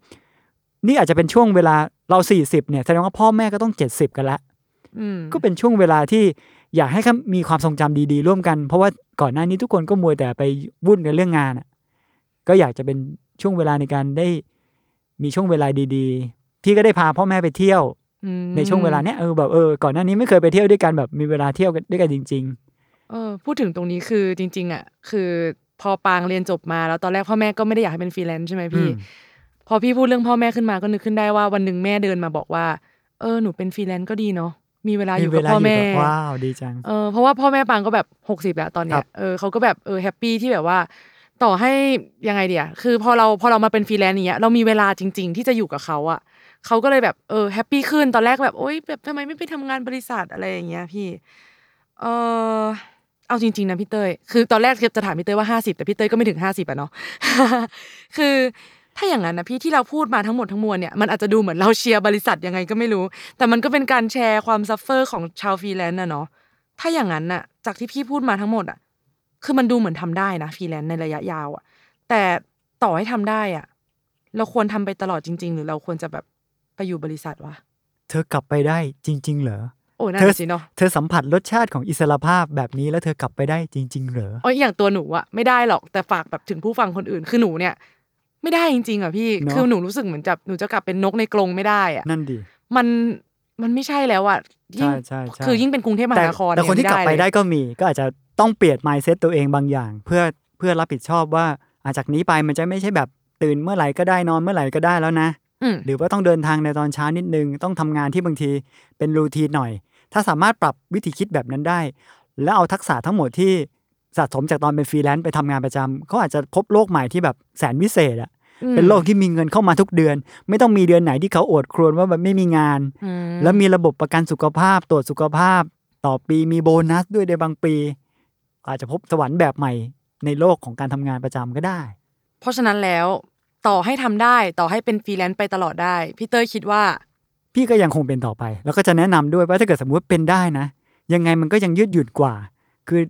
C: นี่อาจจะเป็นช่วงเวลาเราสี่สิบเนี่ยแสดงว่าพ่อแม่ก็ต้องเจ็ดสิบกันละ
B: อืม
C: ก็เป็นช่วงเวลาที่อยากให้เขามีความทรงจำดีๆ ร่วมกัน เพราะว่าก่อนหน้านี้ทุกคนก็มัวแต่ไปวุ่นกันเรื่องงานอะก็อยากจะเป็นช่วงเวลาในการได้มีช่วงเวลาดีๆพี่ก็ได้พาพ่อแม่ไปเที่ยว
B: อืม
C: ในช่วงเวลาเนี้ยเออแบบเออก่อนหน้านี้ไม่เคยไปเที่ยวด้วยกันแบบมีเวลาเที่ยวกันด้วยกันจริง
B: เออ พูดถึงตรงนี้คือจริง ๆ อะ คือพอปางเรียนจบมาแล้วตอนแรกพ่อแม่ก็ไม่ได้อยากให้เป็นฟรีแลนซ์ใช่ไหม
C: ๆ
B: พี่
C: อืม
B: พอพี่พูดเรื่องพ่อแม่ขึ้นมาก็นึกขึ้นได้ว่าวันหนึ่งแม่เดินมาบอกว่า เออหนูเป็นฟรีแลนซ์ก็ดีเนาะมีเวลาอยู่
C: มี
B: กับ
C: เวลา
B: พ่อ
C: อยู่
B: แม่
C: กับว้าวดีจัง
B: เออเพราะว่าพ่อแม่ปางก็แบบหกสิบแล้วตอนเนี้
C: ครั
B: ย
C: บ
B: เออเขาก็แบบเออ happy ที่แบบว่า ต่อให้ยังไงเดียคือพอเราพอเรามาเป็นฟรีแลนซ์อย่างเงี้ยเรามีเวลาจริง ๆ ที่จะอยู่กับเขาอะ เขาก็เลยแบบเออ happy ขึ้นตอนแรกแบบโอ๊ยแบบทำไมไม่ไปทำงานบริษัทอะไรอย่างเงี้ยพี่ เออเอาจริงๆนะพี่เต้ยคือตอนแรกจะถามพี่เต้ยว่าห้าสิบแต่พี่เต้ยก็ไม่ถึงห้าสิบอะเนาะคือถ้าอย่างนั้นนะพี่ที่เราพูดมาทั้งหมดทั้งมวลเนี่ยมันอาจจะดูเหมือนเราเชียร์บริษัทยังไงก็ไม่รู้ แต่มันก็เป็นการแชร์ความ suffer ของชาวฟรีแลนซ์นะเนาะถ้าอย่างนั้นน่ะ จากที่พี่พูดมาทั้งหมดอะ คือมันดูเหมือนทำได้นะฟรีแลนซ์ในระยะยาวอะแต่ต่อให้ทำได้อะเราควรทำไปตลอดจริง ๆ หรือเราควรจะแบบ ไปอยู่บริษัทวะ
C: เธอกลับไปได้จริง ๆ เหรอ
B: โอ้นั่น
C: เธอ
B: นะสิเนาะ
C: เธอสัมผัสรสชาติของอิสรภาพแบบนี้แล้วเธอกลับไปได้จริง ๆ เหรอ
B: อ๋ออย่างตัวหนูอะไม่ได้หรอกแต่ฝากแบบถึงผู้ฟังคนอื่นคือหนูเนี่ย ไม่ได้จริงๆอะพี่
C: เนอะ
B: คือหนูรู้สึกเหมือนจะหนูจะกลับเป็นนกในกรงไม่ได้อะ
C: นั่นดิ
B: มันมันไม่ใช่แล้วอะยิ่ง
C: ใช่ใช่ใช่
B: คือยิ่งเป็นกรุงเทพม
C: แต่
B: หานคร
C: แต่คนที่
B: เย
C: กลับไป
B: ม่
C: ได้
B: เลย
C: ก็มี ก็อาจจะต้องเปลี่ยน mindset ตัวเองบางอย่าง เพื่อเพื่อรับผิดชอบว่าอาจากนี้ไปมันจะไม่ใช่แบบตื่นเมื่อไหร่ก็ได้นอนเมื่อไหร่ก็ได้แล้วนะ
B: อืม
C: หรือว่าต้องเดินทางในตอนเช้านิดนึง ต้องทำงานที่บางทีเป็นรูทีนหน่อย ถ้าสามารถปรับวิธีคิดแบบนั้นได้ แล้วเอาทักษะทั้งหมดที่สะสมจากตอนเป็นฟรีแลนซ์ไปทำงานประจำเขาอาจจะพบโลกใหม่ที่แบบแสนวิเศษอะ
B: อืม
C: เป็นโลกที่มีเงินเข้ามาทุกเดือน ไม่ต้องมีเดือนไหนที่เขาโอดครวญว่าแบบไม่มีงาน
B: อืม
C: แล้วมีระบบประกันสุขภาพตรวจสุขภาพ ต่อปีมีโบนัสด้วยในบางปี อาจจะพบสวรรค์แบบใหม่ในโลกของการทำงานประจำก็ได้
B: เพราะฉะนั้นแล้ว ต่อให้ทำได้ต่อให้เป็นฟรีแลนซ์ไปตลอดได้พี่เต้ยคิดว่า
C: พี่ก็ยังคงเป็นต่อไป แล้วก็จะแนะนำด้วยว่าถ้าเกิดสมมติเป็นได้นะ ยังไงมันก็ยังยืดหยุ่นกว่า คือ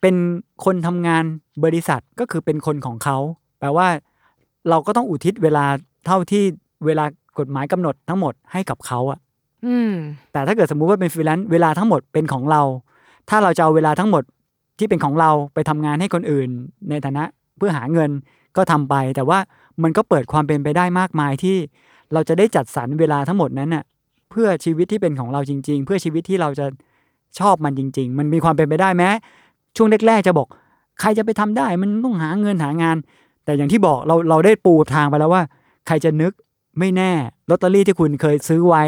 C: เป็นคนทำงานบริษัทก็คือเป็นคนของเขาแปลว่าเราก็ต้องอุทิศเวลาเท่าที่เวลากฎหมายกำหนดทั้งหมดให้กับเขาอะ
B: อืม
C: แต่ถ้าเกิดสมมุติว่าเป็นฟรีแลนซ์เวลาทั้งหมดเป็นของเรา ถ้าเราจะเอาเวลาทั้งหมดที่เป็นของเราไปทำงานให้คนอื่น ในฐานะเพื่อหาเงินก็ทำไป แต่ว่า มันก็เปิดความเป็นไปได้มากมายที่เราจะได้จัดสรรเวลาทั้งหมดนั้นน่ะเพื่อชีวิตที่เป็นของเราจริง ๆ เพื่อชีวิตที่เราจะชอบมันจริง ๆ มันมีความเป็นไปได้แม้ช่วงแรกๆจะบอก ใครจะไปทำได้ มันต้องหาเงินหางาน แต่อย่างที่บอกเราเราได้ปูทางไปแล้วว่า ใครจะนึกไม่แน่ลอตเตอรี่ที่คุณเคยซื้อไว้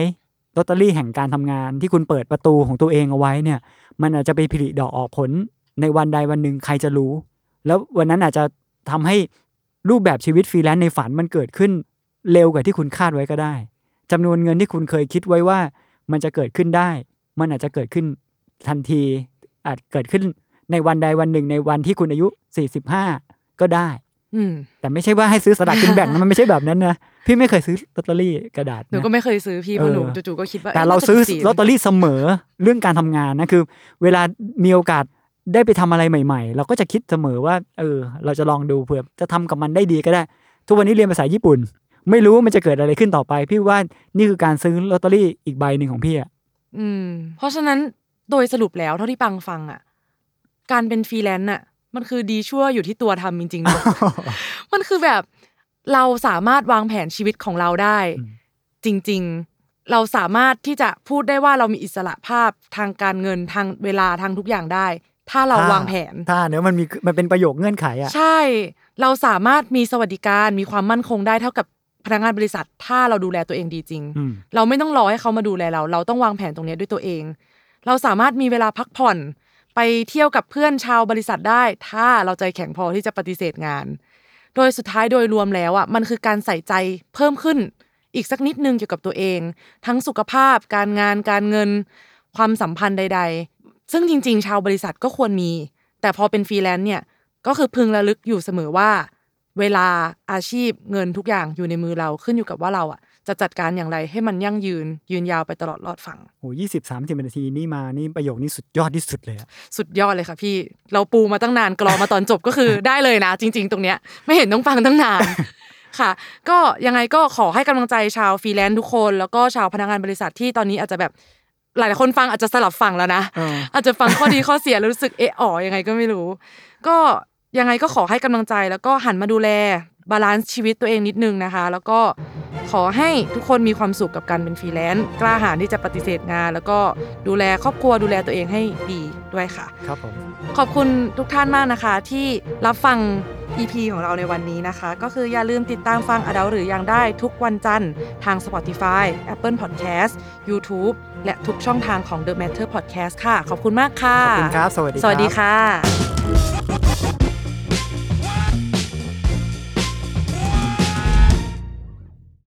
C: ลอตเตอรี่แห่งการทำงานที่คุณเปิดประตูของตัวเองเอาไว้เนี่ย มันอาจจะไปผลิดอกออกผลในวันใดวันหนึ่งใครจะรู้ แล้ววันนั้นอาจจะทำให้ รูปแบบชีวิตฟรีแลนซ์ในฝันมันเกิดขึ้นเร็วกว่าที่คุณคาดไว้ก็ได้จำนวนเงินที่คุณเคยคิดไว้ว่า มันจะเกิดขึ้นได้ มันอาจจะเกิดขึ้นทันที อาจเกิดขึ้นในวันใดวันหนึ่งในวันที่คุณอายุ45ก็ได้
B: อืม
C: แต่ไม่ใช่ว่าให้ซื้อสลากกินแบ่งนะมันไม่ใช่แบบนั้นนะพี่ไม่เคยซื้อลอตเตอรี่กระดาษ
B: หนู
C: นะ
B: ก็ไม่เคยซื้อพี่เพราะหนู
C: เออ
B: จู่ๆก็คิดว่า
C: แต่
B: อ๊ะ
C: เรา
B: น่าจะ
C: ซื้อ
B: สี่
C: ลอตเตอรี่เสมอเรื่องการทำงานนะคือ เวลามีโอกาส ได้ไปทำอะไรใหม่ ๆ เราก็จะคิดเสมอว่า เออ เราจะลองดูเผื่อจะทำกับมันได้ดีก็ได้ ทุกวันนี้เรียนภาษาญี่ปุ่น ไม่รู้ว่ามันจะเกิดอะไรขึ้นต่อไป พี่ว่านี่คือการซื้อลอตเตอรี่อีกใบหนึ่งของพี่อะ
B: อืม เพราะฉะนั้นโดยสรุปแล้วเท่าที่ปางฟังอะ การเป็นฟรีแลนซ์อะ มันคือดีชั่วอยู่ที่ตัวทำจริงๆนะมันคือแบบเราสามารถวางแผนชีวิตของเราได้
C: อืม
B: จริง ๆ เราสามารถที่จะพูดได้ว่าเรามีอิสระภาพทางการเงินทางเวลาทางทุกอย่างได้ ถ้าเราวางแผน
C: ถ้าเนื้อะมันมีมันเป็นประโยคเงื่อนไขอะ
B: ใช่ เราสามารถมีสวัสดิการมีความมั่นคงได้เท่ากับพนักงานบริษัท ถ้าเราดูแลตัวเองดีจริง
C: อืม
B: เราไม่ต้องรอให้เขามาดูแลเรา เราต้องวางแผนตรงนี้ด้วยตัวเอง เราสามารถมีเวลาพักผ่อน ไปเที่ยวกับเพื่อนชาวบริษัทได้ ถ้าเราใจแข็งพอที่จะปฏิเสธงาน โดยสุดท้ายโดยรวมแล้วอะมันคือการใส่ใจเพิ่มขึ้นอีกสักนิดนึงเกี่ยวกับตัวเอง ทั้งสุขภาพ การงานการเงิน ความสัมพันธ์ใดๆ ซึ่งจริง ๆ ชาวบริษัทก็ควรมี แต่พอเป็นฟรีแลนซ์เนี่ยก็คือพึงระลึกอยู่เสมอว่า เวลาอาชีพเงินทุกอย่างอยู่ในมือเราขึ้นอยู่กับว่าเราอะจะจัดการอย่างไรให้มันยั่งยืนยืนยาวไปตลอดรอดฝั่ง
C: โอ้ยี่สิบสามสิบนาทีนี่มานี่ประโยคนี้สุดยอดที่สุดเลยอะ
B: สุดยอดเลยค่ะพี่ เราปูมาตั้งนานกรอมาตอนจบก็คือได้เลยนะ จริง ๆ ตรงเนี้ยไม่เห็นต้องฟังตั้งนานค่ะ ก็ยังไงก็ขอให้กำลังใจชาวฟรีแลนซ์ทุกคน แล้วก็ชาวพนักงานบริษัทที่ตอนนี้อาจจะแบบ หลายๆคนฟังอาจจะสลับฝั่งแล้วนะ
C: เออ
B: อาจจะฟังข้อดีข้อเสียแล้วรู้สึกเอะอ๋อยังไงก็ไม่รู้ ก็ยังไงก็ขอให้กำลังใจแล้วก็หันมาดูแล balance ชีวิตตัวเองนิดนึงนะคะ แล้วก็ขอให้ทุกคนมีความสุขกับการเป็นฟรีแลนซ์กล้าหาญที่จะปฏิเสธงาน แล้วก็ดูแลครอบครัวดูแลตัวเองให้ดีด้วยค่ะ
C: ครับผม
B: ขอบคุณทุกท่านมากนะคะ ที่รับฟัง EP ของเราในวันนี้นะคะ ก็คืออย่าลืมติดตามฟังอดาหรือยังได้ทุกวันจันทร์ทาง Spotify Apple Podcast YouTube และทุกช่องทางของ The Matter Podcast ค่ะ ขอบคุณมากค่ะ
C: ขอบคุณครับ สวัสดี
B: สวัสดี
C: รับ
B: ค่ะ